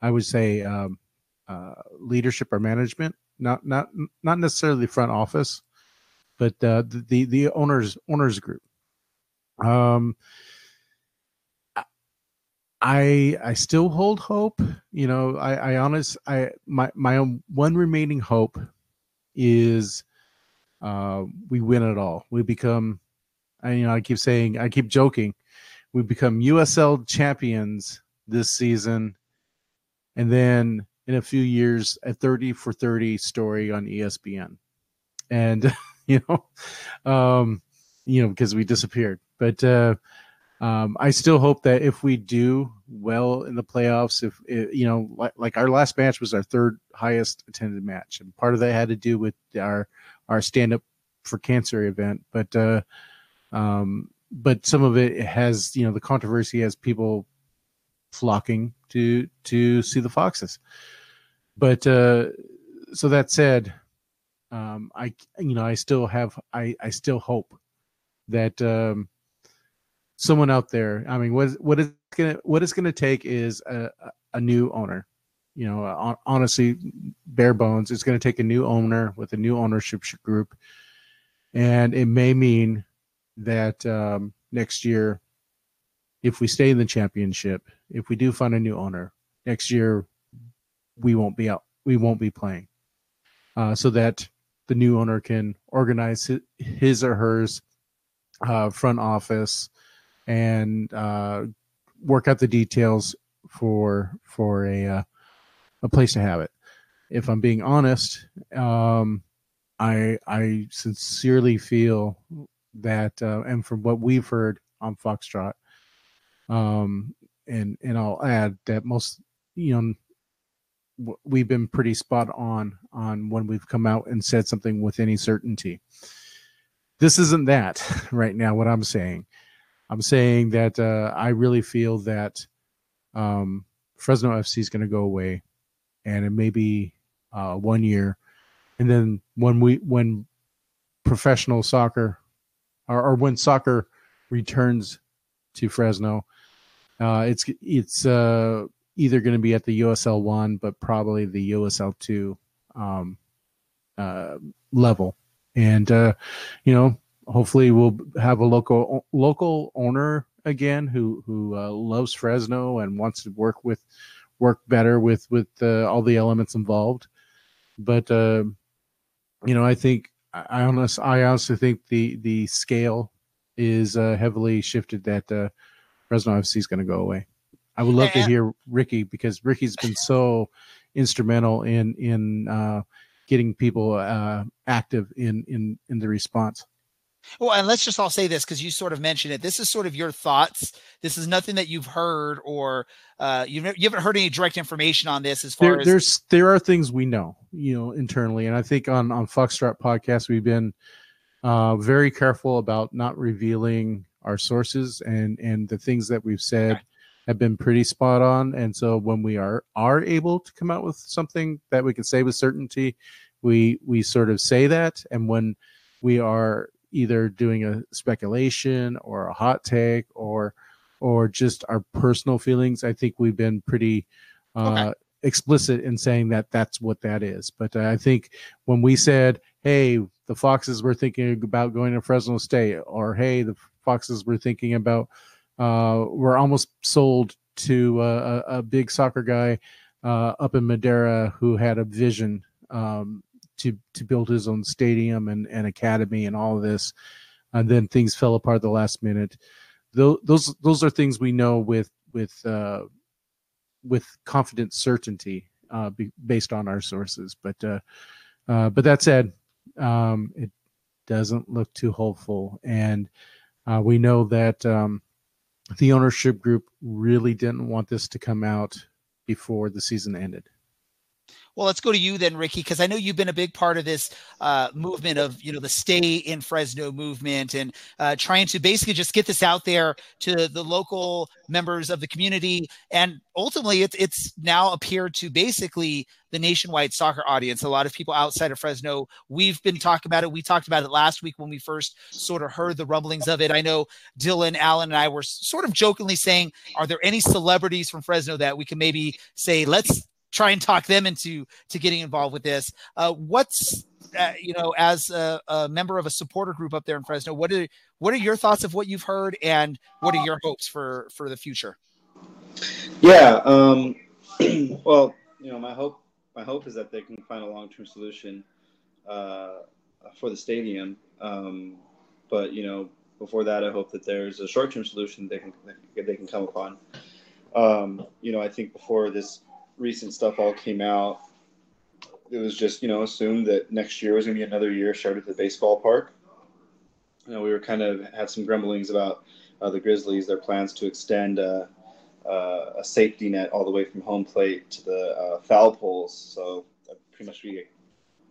I would say um, uh, leadership or management, not not not necessarily front office, but the, the the owners owners group. Um, I I still hold hope. You know, I I honest I my my one remaining hope is uh we win it all. We become I you know I keep saying I keep joking we become USL champions this season and then in a few years a 30 for 30 story on ESPN. And you know um you know because we disappeared. But uh um, I still hope that if we do well in the playoffs, if it, you know, like, like, our last match was our third highest attended match, and part of that had to do with our our stand up for cancer event, but uh, um, but some of it has you know the controversy has people flocking to to see the foxes, but uh, so that said, um, I you know I still have I I still hope that. Um, someone out there. I mean, what what is gonna what it's gonna take is a a new owner. You know, honestly, bare bones, it's to take a new owner with a new ownership group, and it may mean that um, next year, if we stay in the championship, if we do find a new owner next year, we won't be out. We won't be playing, uh, so that the new owner can organize his or hers uh, front office and uh, work out the details for for a uh, a place to have it. If I'm being honest, um, I I sincerely feel that, uh, and from what we've heard on Foxtrot, um, and and I'll add that most you know we've been pretty spot on on when we've come out and said something with any certainty. This isn't that right now. What I'm saying I'm saying that uh, I really feel that um, Fresno FC is going to go away, and it may be uh, one year, and then when we when professional soccer or, or when soccer returns to Fresno, uh, it's it's uh, either going to be at the USL one, but probably the USL two um, uh, level, and uh, you know hopefully we'll have a local local owner again who who uh, loves Fresno and wants to work with work better with with uh, all the elements involved. But uh, you know, I think I honest I honestly think the the scale is uh, heavily shifted that uh, Fresno FC is going to go away. I would love to hear Ricky because Ricky's been so instrumental in in uh, getting people uh, active in in in the response. Well, and let's just all say this because you sort of mentioned it. This is sort of your thoughts. This is nothing that you've heard or uh, you've you haven't heard any direct information on this as far there, as there's there are things we know, you know, internally, and I think on on Foxtrot podcast we've been uh, very careful about not revealing our sources and and the things that we've said. Okay. Have been pretty spot on, and so when we are are able to come out with something that we can say with certainty, we we sort of say that, and when we are either doing a speculation or a hot take or or just our personal feelings i think we've been pretty uh, okay. explicit in saying that that's what that is but i think when we said hey the foxes were thinking about going to fresno state or hey the foxes were thinking about uh, we're almost sold to a, a big soccer guy uh, up in Madera who had a vision um, to to build his own stadium and, and academy and all of this, and then things fell apart at the last minute. Those those those are things we know with with uh, with confident certainty uh, be, based on our sources. But uh, uh, but that said, um, it doesn't look too hopeful, and uh, we know that um, the ownership group really didn't want this to come out before the season ended. Well, let's go to you then, Ricky, because I know you've been a big part of this uh, movement of you know the stay in Fresno movement and uh, trying to basically just get this out there to the local members of the community, and ultimately it's it's now appeared to basically the nationwide soccer audience. A lot of people outside of Fresno. We've been talking about it. We talked about it last week when we first sort of heard the rumblings of it. I know Dylan, Alan, and I were sort of jokingly saying, "Are there any celebrities from Fresno that we can maybe say let's try and talk them into to getting involved with this. Uh, what's uh, you know, as a, a, member of a supporter group up there in Fresno, what are what are your thoughts of what you've heard, and what are your hopes for for the future? Yeah, um, well, you know, my hope my hope is that they can find a long term solution uh, for the stadium. Um, but you know, before that, I hope that there's a short term solution they can they can come upon. Um, you know, I think before this recent stuff all came out, it was just you know assumed that next year was going to be another year started at the baseball park. You know, we were kind of had some grumblings about uh, the Grizzlies their plans to extend uh, uh, a safety net all the way from home plate to the uh, foul poles. So pretty much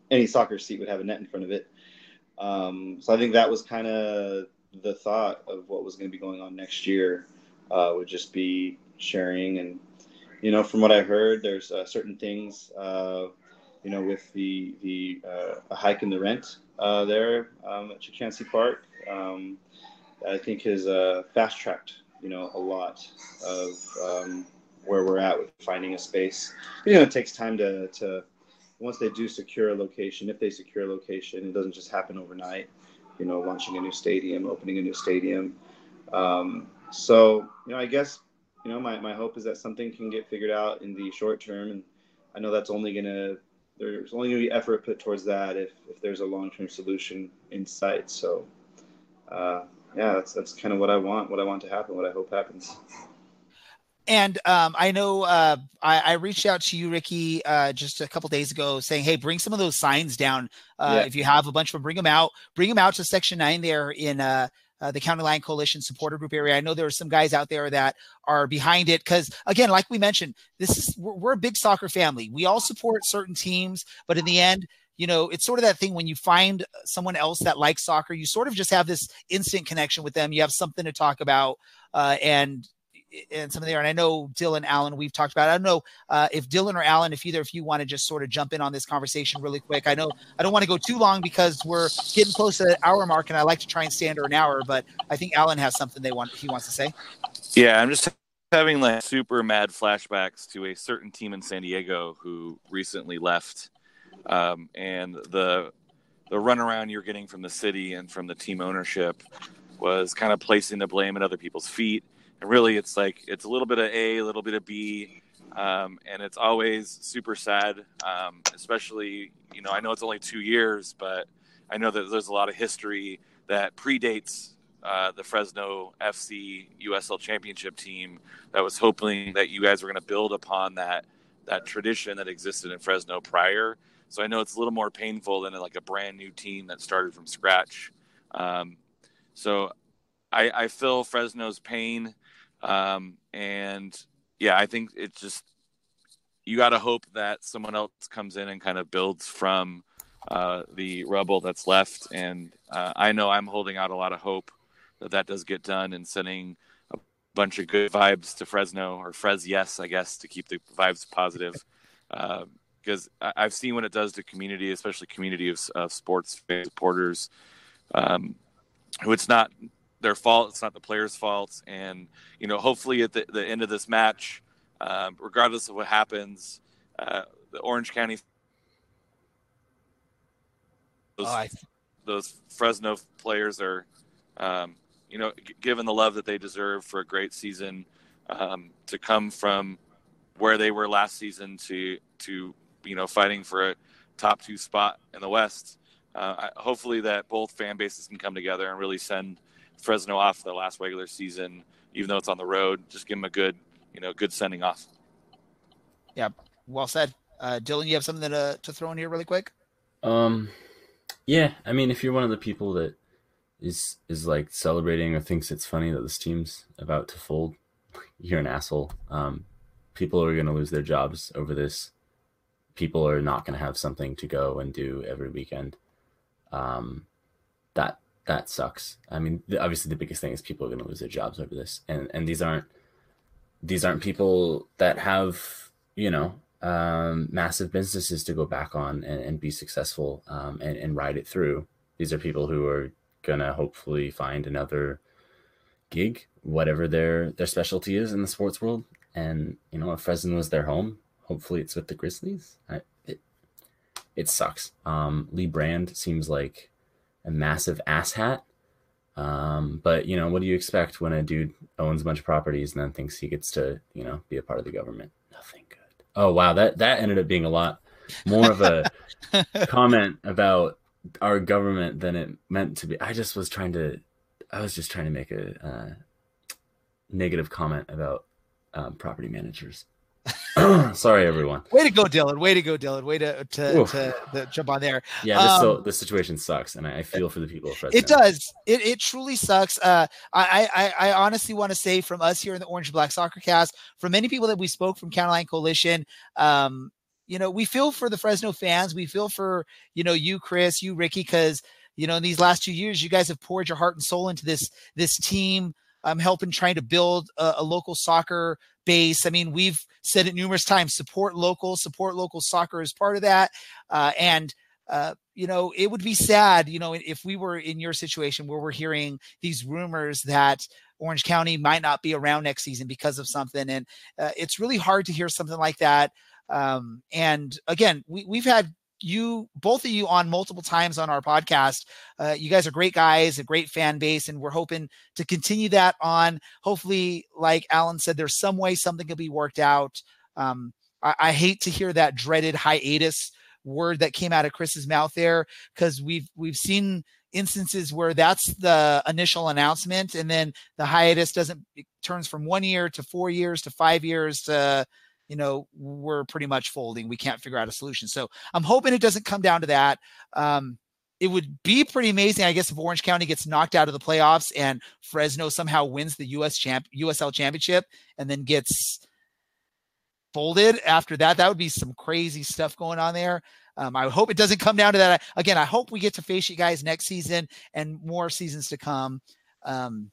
any soccer seat would have a net in front of it. Um, so I think that was kind of the thought of what was going to be going on next year. Uh, would just be sharing and you know from what I heard, there's uh, certain things you know with the the a hike in the rent there um, at Chukchansi Park. Um, I think has uh, fast tracked, you know, a lot of um, where we're at with finding a space. You know, it takes time to, to once they do secure a location, if they secure a location, it doesn't just happen overnight. You know, launching a new stadium, opening a new stadium. Um, so, you know, I guess, you know, my, my hope is that something can get figured out in the short term. And I know that's only going to, there's only going to be effort put towards that if, if there's a long term solution in sight. So, uh, yeah, that's that's kind of what I want, what I want to happen, what I hope happens. And um, I know uh, I, I, reached out to you, Ricky, uh, just a couple days ago, saying, "Hey, bring some of those signs down. Uh, yeah. If you have a bunch of them, bring them out. Bring them out to Section Nine there in uh, uh, the County Line Coalition supporter group area. I know there are some guys out there that are behind it because, again, like we mentioned, this is we're, we're a big soccer family. We all support certain teams, but in the end, you know, it's sort of that thing when you find someone else that likes soccer, you sort of just have this instant connection with them. You have something to talk about, uh, and and some of there. And I know Dylan, Alan, we've talked about. I don't know uh, if Dylan or Alan, if either of you want to just sort of jump in on this conversation really quick. I know I don't want to go too long because we're getting close to the hour mark, and I like to try and stay under an hour. But I think Alan has something they want he wants to say. Yeah, I'm just having like super mad flashbacks to a certain team in San Diego who recently left um, and the the runaround you're getting from the city and from the team ownership was kind of placing the blame at other people's feet. And really, it's like it's a little bit of A, a little bit of B, um, and it's always super sad. Um, especially, you know, I know it's only two years, but I know that there's a lot of history that predates uh, the Fresno FC USL Championship team that was hoping that you guys were going to build upon that that tradition that existed in Fresno prior so I know it's a little more painful than like a brand new team that started from scratch. Um, so I, I feel Fresno's pain. Um, and yeah, I think it's just, you got to hope that someone else comes in and kind of builds from uh, the rubble that's left. And uh, I know I'm holding out a lot of hope that that does get done and sending a bunch of good vibes to Fresno or Fres yes, I guess, to keep the vibes positive. Uh, because I've seen what it does to community, especially community of, of sports supporters, um, who it's not their fault, it's not the players' fault, and you know, hopefully at the, the end of this match, um, regardless of what happens, uh, the Orange County, those, oh, those Fresno players are, um, you know, g- given the love that they deserve for a great season, um, to come from where they were last season to to you know fighting for a top two spot in the West. Uh, hopefully, that both fan bases can come together and really send Fresno off the last regular season, even though it's on the road. Just give them a good, you know, good sending off. Yeah, well said, uh, Dylan. You have something to to throw in here really quick? Um, yeah. I mean, if you're one of the people that is is like celebrating or thinks it's funny that this team's about to fold, you're an asshole. Um, people are going to lose their jobs over this people are not going to have something to go and do every weekend. Um, that that sucks. I mean, obviously the biggest thing is people are going to lose their jobs over this, and and these aren't these aren't people that have you know um, massive businesses to go back on and, and be successful um, and, and ride it through. These are people who are gonna hopefully find another gig, whatever their their specialty is in the sports world. And you know, if Fresno was their home, Hopefully, it's with the Grizzlies. I, it it sucks. Um, Lee Brand seems like a massive asshat. Um, but you know, what do you expect when a dude owns a bunch of properties and then thinks he gets to, you know, be a part of the government? Nothing good. Oh wow, that that ended up being a lot more of a comment about our government than it meant to be. I just was trying to, I was just trying to make a uh, negative comment about um, property managers. Sorry, everyone. Way to go, Dylan. Way to go, Dylan. Way to to, to, to jump on there. Yeah, this, um, so, this situation sucks, and I, feel for the people of Fresno. It does. It, it truly sucks. Uh, I, I I honestly want to say from us here in the Orange Black Soccer Cast, from many people that we spoke from County Line Coalition, um, you know, we feel for the Fresno fans. We feel for you know you, Chris, you, Ricky, because you know in these last two years, you guys have poured your heart and soul into this this team. I'm helping trying to build a, a, local soccer base. I mean, we've said it numerous times: support local, support local soccer is part of that. Uh, and uh, you know, it would be sad, you know, if we were in your situation where we're hearing these rumors that Orange County might not be around next season because of something, and uh, it's really hard to hear something like that. Um, and again, we, we've had you both of you on multiple times on our podcast. Uh, you guys are great guys, a great fan base, and we're hoping to continue that on. Hopefully, like Alan said, there's some way something can be worked out. Um, I, I, hate to hear that dreaded hiatus word that came out of Chris's mouth there because we've we've seen instances where that's the initial announcement and then the hiatus doesn't turns from one year to four years to five years to you know, we're pretty much folding. We can't figure out a solution. So I'm hoping it doesn't come down to that. Um, it would be pretty amazing, I guess, if Orange County gets knocked out of the playoffs and Fresno somehow wins the US champ USL championship and then gets folded after that. That would be some crazy stuff going on there. Um, I hope it doesn't come down to that. Again, I hope we get to face you guys next season and more seasons to come. Um,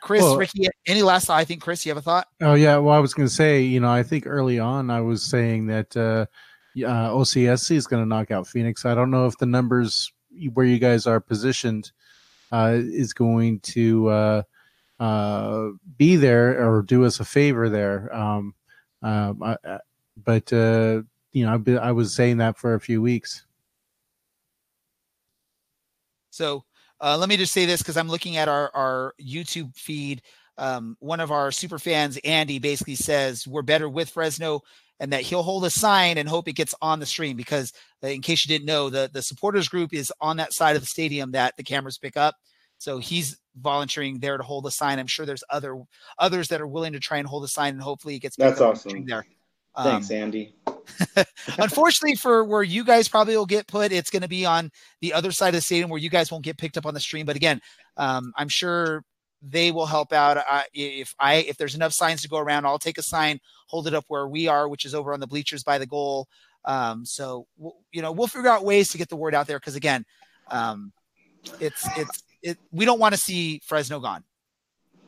Chris, well, Ricky, any last thought? I think Chris, you have a thought? Oh yeah, well, I was going to say, you know, I think early on I was saying that uh, uh, OCSC is going to knock out Phoenix. I don't know if the numbers where you guys are positioned uh, is going to uh, uh, be there or do us a favor there. Um, um, I, but uh, you know, I've been, I was saying that for a few weeks. So uh, let me just say this because I'm looking at our our YouTube feed. Um, one of our super fans, Andy, basically says we're better with Fresno and that he'll hold a sign and hope it gets on the stream because uh, in case you didn't know the the supporters group is on that side of the stadium that the cameras pick up. So he's volunteering there to hold a sign. I'm sure there's other others that are willing to try and hold a sign and hopefully it gets that's awesome. there thanks um, andy Unfortunately, for where you guys probably will get put, it's going to be on the other side of the stadium where you guys won't get picked up on the stream. But again, um, I'm sure they will help out. I, if I if there's enough signs to go around, I'll take a sign, hold it up where we are, which is over on the bleachers by the goal. Um, so we'll, you know we'll figure out ways to get the word out there because again, um, it's it's it. We don't want to see Fresno gone.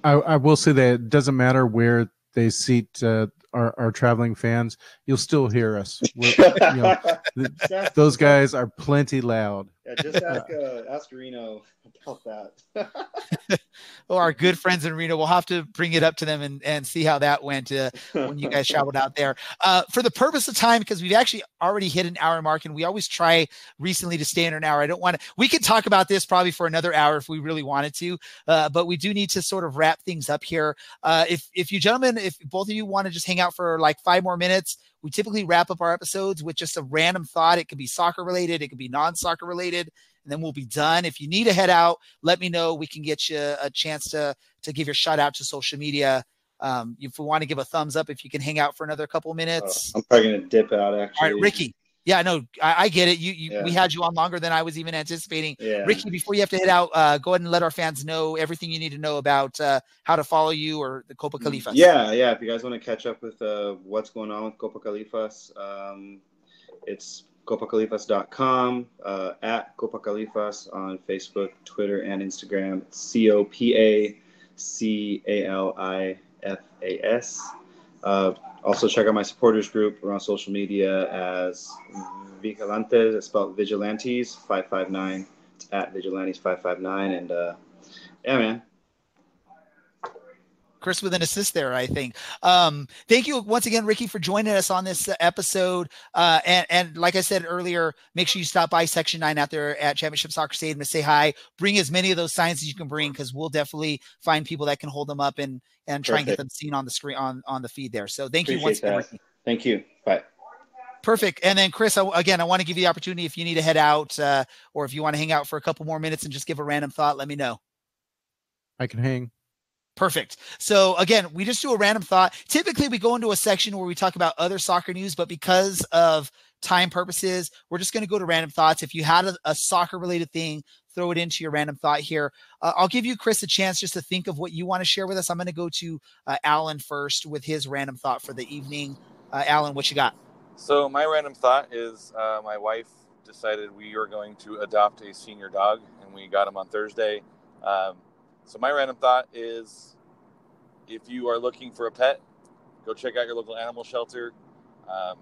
I, I will say that it doesn't matter where they seat uh, our, our traveling fans, you'll still hear us. You know, those guys are plenty loud. Yeah, just ask uh, ask Reno about that. well, our good friends in Reno, we'll have to bring it up to them and, and see how that went uh, when you guys traveled out there. Uh, for the purpose of time, because we've actually already hit an hour mark, and we always try recently to stay in an hour. I don't want to. We could talk about this probably for another hour if we really wanted to, uh, but we do need to sort of wrap things up here. Uh, if if you gentlemen, if both of you want to just hang out for like five more minutes. We typically wrap up our episodes with just a random thought. It could be soccer related, it could be non soccer related, and then we'll be done. If you need to head out, let me know. We can get you a chance to to give your shout out to social media. Um, if we want to give a thumbs up, if you can hang out for another couple minutes. Uh, I'm probably gonna dip out actually. All right, Ricky. Yeah, no, I, I get it. You, you yeah. we had you on longer than I was even anticipating. Yeah. Ricky, before you have to head out, uh, go ahead and let our fans know everything you need to know about uh, how to follow you or the Copa mm, Califas. Yeah, yeah. If you guys want to catch up with uh, what's going on with Copa Califas, um, it's copacalifas.com, uh, at Copa Califas on Facebook, Twitter, and Instagram. C O P A C A L I F A S. Also, check out my supporters group. We're on social media as Vigilantes. It's spelled Vigilantes five five nine. It's at Vigilantes five five nine. And uh, yeah, man, Chris with an assist there, I think. Um, thank you once again, Ricky, for joining us on this episode. Uh, and, and like I said earlier, make sure you stop by Section 9 out there at Championship Soccer Stadium to say hi. Bring as many of those signs as you can bring because we'll definitely find people that can hold them up and, and try Perfect. and get them seen on the screen on, on the feed there. So thank Appreciate you once again, Ricky. Thank you. Bye. Perfect. And then, Chris, again, I want to give you the opportunity if you need to head out uh, or if you want to hang out for a couple more minutes and just give a random thought, let me know. I can hang. Perfect. So again, we just do a random thought. Typically, we go into a section where we talk about other soccer news, but because of time purposes, we're just going to go to random thoughts. If you had a, a soccer related thing, throw it into your random thought here. Uh, I'll give you, Chris, a chance just to think of what you want to share with us. I'm going to go to uh, Alan first with his random thought for the evening. Uh, Alan, what you got? So my random thought is uh, my wife decided we are going to adopt a senior dog, and we got him on Thursday. Um, so my random thought is, if you are looking for a pet, go check out your local animal shelter. Um,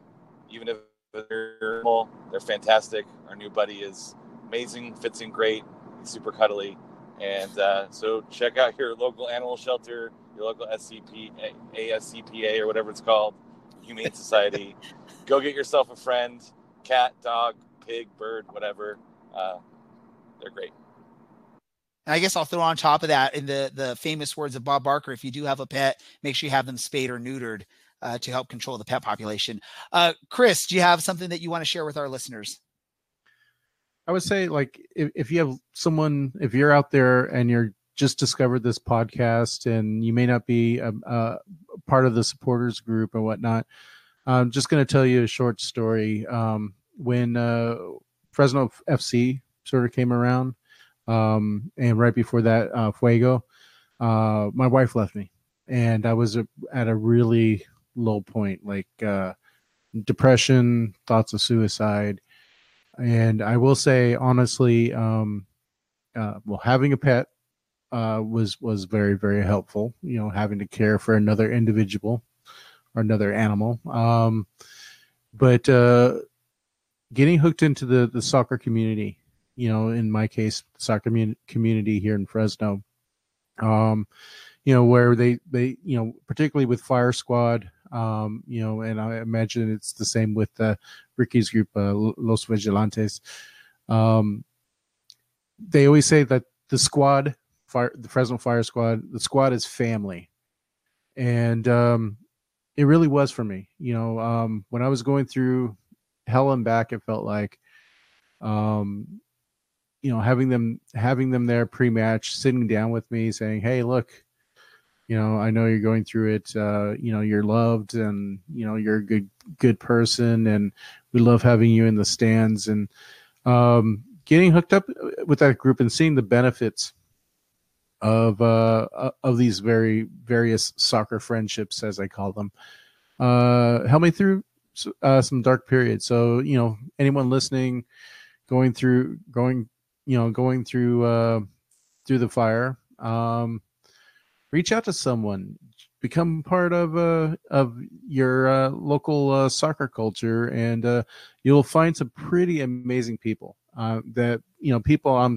even if they're animal, they're fantastic. Our new buddy is amazing, fits in great, he's super cuddly, and uh, so check out your local animal shelter, your local SCP, ASCPA, or whatever it's called, Humane Society. go get yourself a friend, cat, dog, pig, bird, whatever. Uh, they're great. And I guess I'll throw on top of that in the the famous words of Bob Barker: if you do have a pet, make sure you have them spayed or neutered uh, to help control the pet population. Uh, Chris, do you have something that you want to share with our listeners? I would say, like, if, if you have someone, if you're out there and you're just discovered this podcast and you may not be a, a part of the supporters group and whatnot, I'm just going to tell you a short story. Um, when uh, Fresno FC sort of came around, um, and right before that, uh, Fuego, uh, my wife left me, and I was at a really low point, like uh, depression, thoughts of suicide, and I will say honestly, um, uh, well, having a pet uh, was was very very helpful. You know, having to care for another individual or another animal, um, but uh, getting hooked into the the soccer community you know, in my case, soccer community here in Fresno. Um, you know, where they they you know, particularly with Fire Squad, um, you know, and I imagine it's the same with uh, Ricky's group, uh, Los Vigilantes. Um, they always say that the squad, fire, the Fresno Fire Squad, the squad is family, and um, it really was for me. You know, um, when I was going through hell and back, it felt like um, you know having them having them there pre-match sitting down with me saying hey look you know i know you're going through it uh, you know you're loved and you know you're a good good person and we love having you in the stands. And um, getting hooked up with that group and seeing the benefits of uh, of these very various soccer friendships as i call them uh me through uh, some dark periods. So you know anyone listening going through going you know going through uh through the fire um reach out to someone. Become part of uh of your uh, local uh, soccer culture and uh you'll find some pretty amazing people uh that you know people i'm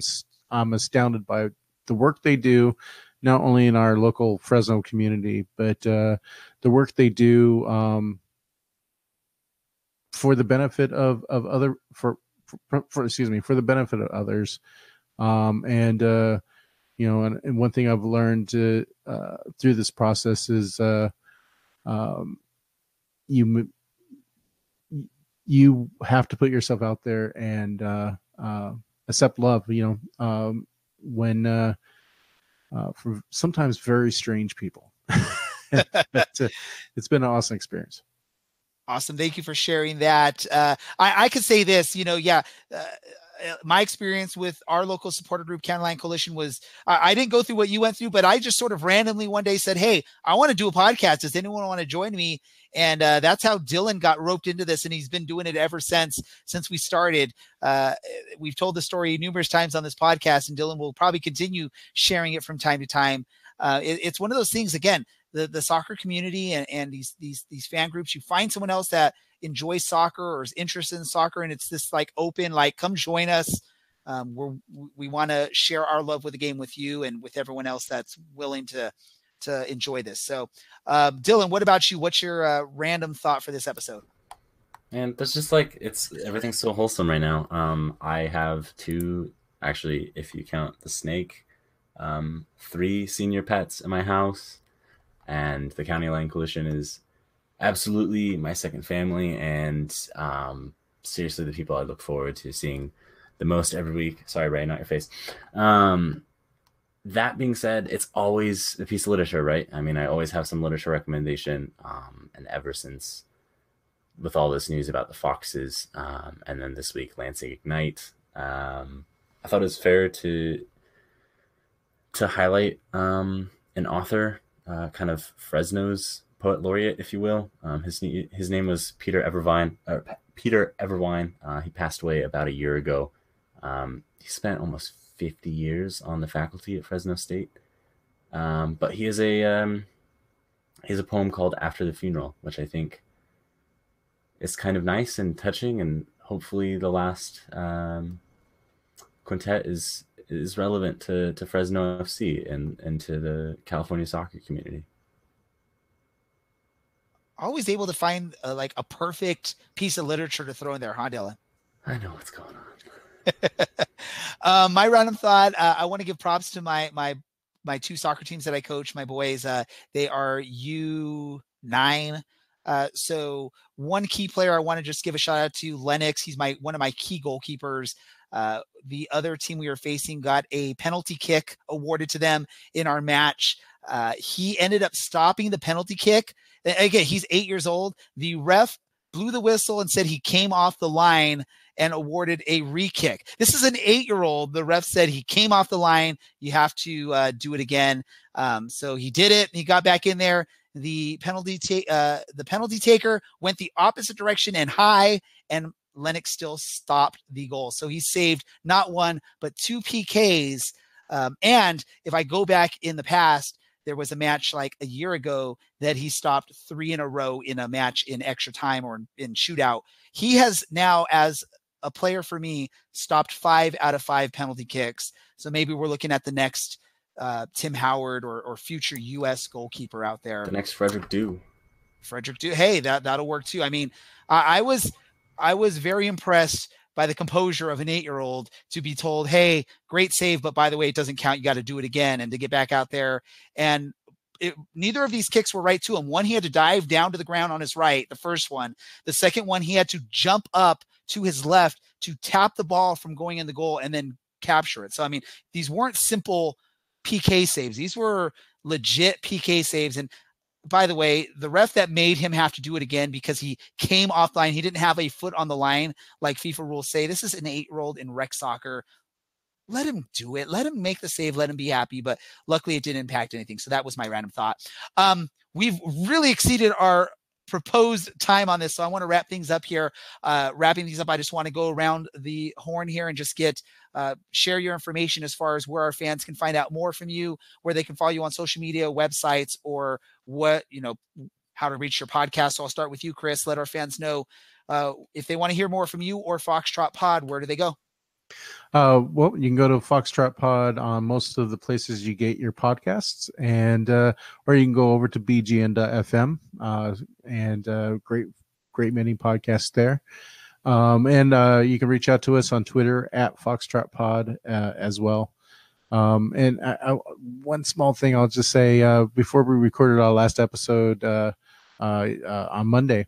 i'm astounded by the work they do not only in our local fresno community but uh the work they do um for the benefit of of other for for, for, excuse me for the benefit of others. Um, and uh, you know and, and, one thing i've learned uh, through this process is uh, um, you you have to put yourself out there and uh, uh, accept love you know um, when uh, for sometimes very strange people. It's been an awesome experience Awesome. Thank you for sharing that. Uh, I, I could say this, you know, yeah. Uh, uh my experience with our local supporter group, County Coalition, was I didn't go through what you went through, but I just sort of randomly one day said, Hey, I want to do a podcast. Does anyone want to join me? And uh, that's how Dylan got roped into this. And he's been doing it ever since, since we started. Uh, we've told the story numerous times on this podcast, and Dylan will probably continue sharing it from time to time. Uh, it, it's one of those things, again, the the soccer community and, and these these these fan groups you find someone else that enjoys soccer or is interested in soccer and it's this like open like come join us. Um, we're we want to share our love with the game with you and with everyone else that's willing to to enjoy this. So uh, dylan what about you? What's your uh, random thought for this episode? And that's just like it's everything's so wholesome right now. Um i have two actually if you count the snake um three senior pets in my house and the County Line Coalition is absolutely my second family, and um, seriously the people I look forward to seeing the most every week. Sorry, Ray, not your face. Um, that being said, it's always a piece of literature, right? I mean, I always have some literature recommendation. Um, and ever since with all this news about the Foxes, um, and then this week Lansing Ignite, um, I thought it was fair to to highlight um, an author, uh, kind of Fresno's poet laureate, if you will. Um, his his name was Peter Evervine. Peter Everwine. Uh, he passed away about a year ago. Um, he spent almost 50 years on the faculty at Fresno State. Um, but he has a um, he has a poem called "After the Funeral," which I think is kind of nice and touching, and hopefully the last um, quintet is is relevant to, to Fresno FC and, and to the California soccer community. Always able to find uh, like a perfect piece of literature to throw in there, huh, Dylan? I know what's going on. uh, my random thought: uh, I want to give props to my my my two soccer teams that I coach. My boys, uh, they are U nine. Uh, so one key player I want to just give a shout out to Lennox. He's my one of my key goalkeepers. Uh, the other team we were facing got a penalty kick awarded to them in our match. Uh, he ended up stopping the penalty kick. Again, he's eight years old. The ref blew the whistle and said he came off the line and awarded a re kick. This is an eight year old. The ref said he came off the line. You have to uh, do it again. Um, so he did it. He got back in there. The penalty, ta- uh, the penalty taker went the opposite direction and high, and Lennox still stopped the goal. So he saved not one, but two PKs. Um, and if I go back in the past, there was a match like a year ago that he stopped three in a row in a match in extra time or in shootout. He has now, as a player for me, stopped five out of five penalty kicks. So maybe we're looking at the next uh, Tim Howard or, or future U.S. goalkeeper out there. The next Freddy Adu. Freddy Adu. Hey, that that'll work too. I mean, I, I was I was very impressed by the composure of an eight year old to be told, hey, great save, but by the way, it doesn't count. You got to do it again. And to get back out there. And it, neither of these kicks were right to him. One, he had to dive down to the ground on his right, the first one. The second one, he had to jump up to his left to tap the ball from going in the goal and then capture it. So, I mean, these weren't simple PK saves, these were legit PK saves. And by the way, the ref that made him have to do it again because he came offline, he didn't have a foot on the line, like FIFA rules say. This is an eight year old in rec soccer. Let him do it. Let him make the save. Let him be happy. But luckily, it didn't impact anything. So that was my random thought. Um, we've really exceeded our proposed time on this. So I want to wrap things up here. Uh, wrapping things up, I just want to go around the horn here and just get uh, share your information as far as where our fans can find out more from you, where they can follow you on social media, websites, or what you know how to reach your podcast. So I'll start with you, Chris. Let our fans know uh, if they want to hear more from you or Foxtrot Pod. Where do they go? Uh, well, you can go to Foxtrot Pod on most of the places you get your podcasts, and uh, or you can go over to BGN.FM, uh, and uh, great, great many podcasts there. Um, and uh, you can reach out to us on Twitter at Foxtrot Pod uh, as well. Um, and I, I, one small thing I'll just say uh, before we recorded our last episode uh, uh, uh, on Monday,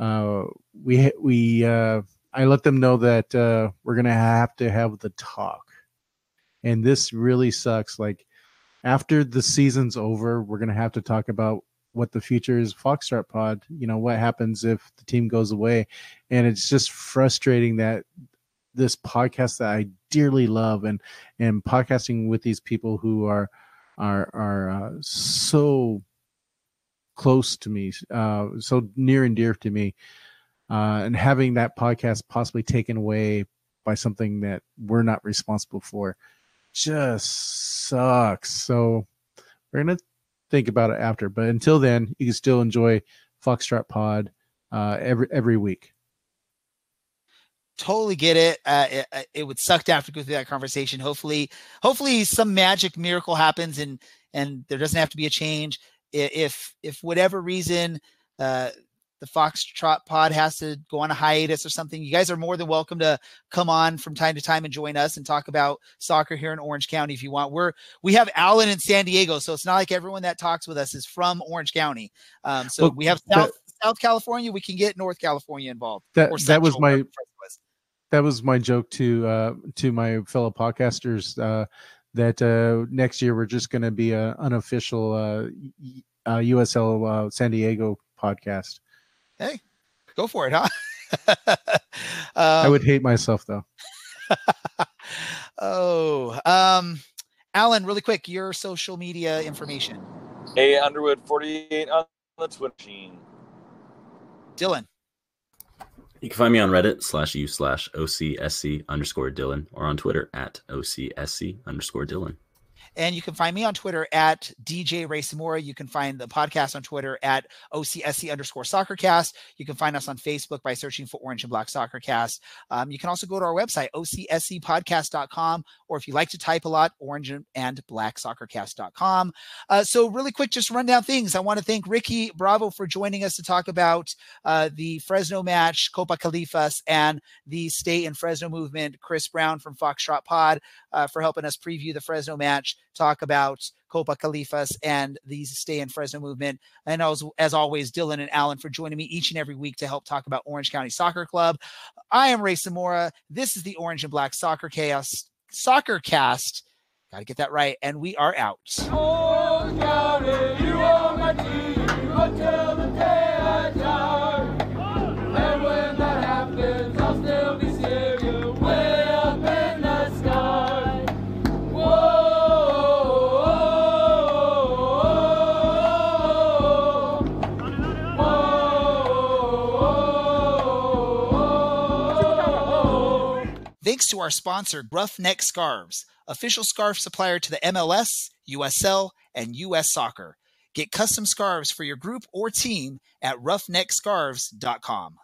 uh, we we uh, I let them know that uh, we're gonna have to have the talk, and this really sucks. Like after the season's over, we're gonna have to talk about what the future is Foxtrot Pod. You know what happens if the team goes away, and it's just frustrating that this podcast that I dearly love and and podcasting with these people who are are are uh, so close to me, uh, so near and dear to me, uh, and having that podcast possibly taken away by something that we're not responsible for just sucks. So we're gonna think about it after, but until then, you can still enjoy Foxtrot Pod uh, every every week totally get it. Uh, it. Uh, it, would suck to have to go through that conversation. Hopefully, hopefully some magic miracle happens and and there doesn't have to be a change. If if whatever reason uh, the Foxtrot Pod has to go on a hiatus or something, you guys are more than welcome to come on from time to time and join us and talk about soccer here in Orange County if you want. We're we have Alan in San Diego, so it's not like everyone that talks with us is from Orange County. Um, so well, we have South that, South California. We can get North California involved. That that was my that was my joke to uh, to my fellow podcasters. Uh, that uh, next year we're just going to be an unofficial uh, uh, USL uh, San Diego podcast. Hey, go for it, huh? um, I would hate myself though. oh, um, Alan, really quick, your social media information. A Underwood forty eight on the Twitter machine. Dylan. You can find me on Reddit slash u slash OCSC underscore Dylan or on Twitter at OCSC underscore Dylan. And you can find me on Twitter at DJ Ray Samora. You can find the podcast on Twitter at OCSC underscore soccercast. You can find us on Facebook by searching for Orange and Black Soccercast. Um, you can also go to our website, OCSCpodcast.com, or if you like to type a lot, orange and black soccercast.com. Uh, so, really quick, just run down things. I want to thank Ricky Bravo for joining us to talk about uh, the Fresno match, Copa Califas, and the Stay in Fresno movement. Chris Brown from Foxtrot Pod uh, for helping us preview the Fresno match talk about Copa Califas and the Stay in Fresno movement. And as, as always, Dylan and Alan for joining me each and every week to help talk about Orange County Soccer Club. I am Ray Samora. This is the Orange and Black Soccer Chaos Soccer Cast. Got to get that right. And we are out. To our sponsor, Roughneck Scarves, official scarf supplier to the MLS, USL, and US Soccer. Get custom scarves for your group or team at roughneckscarves.com.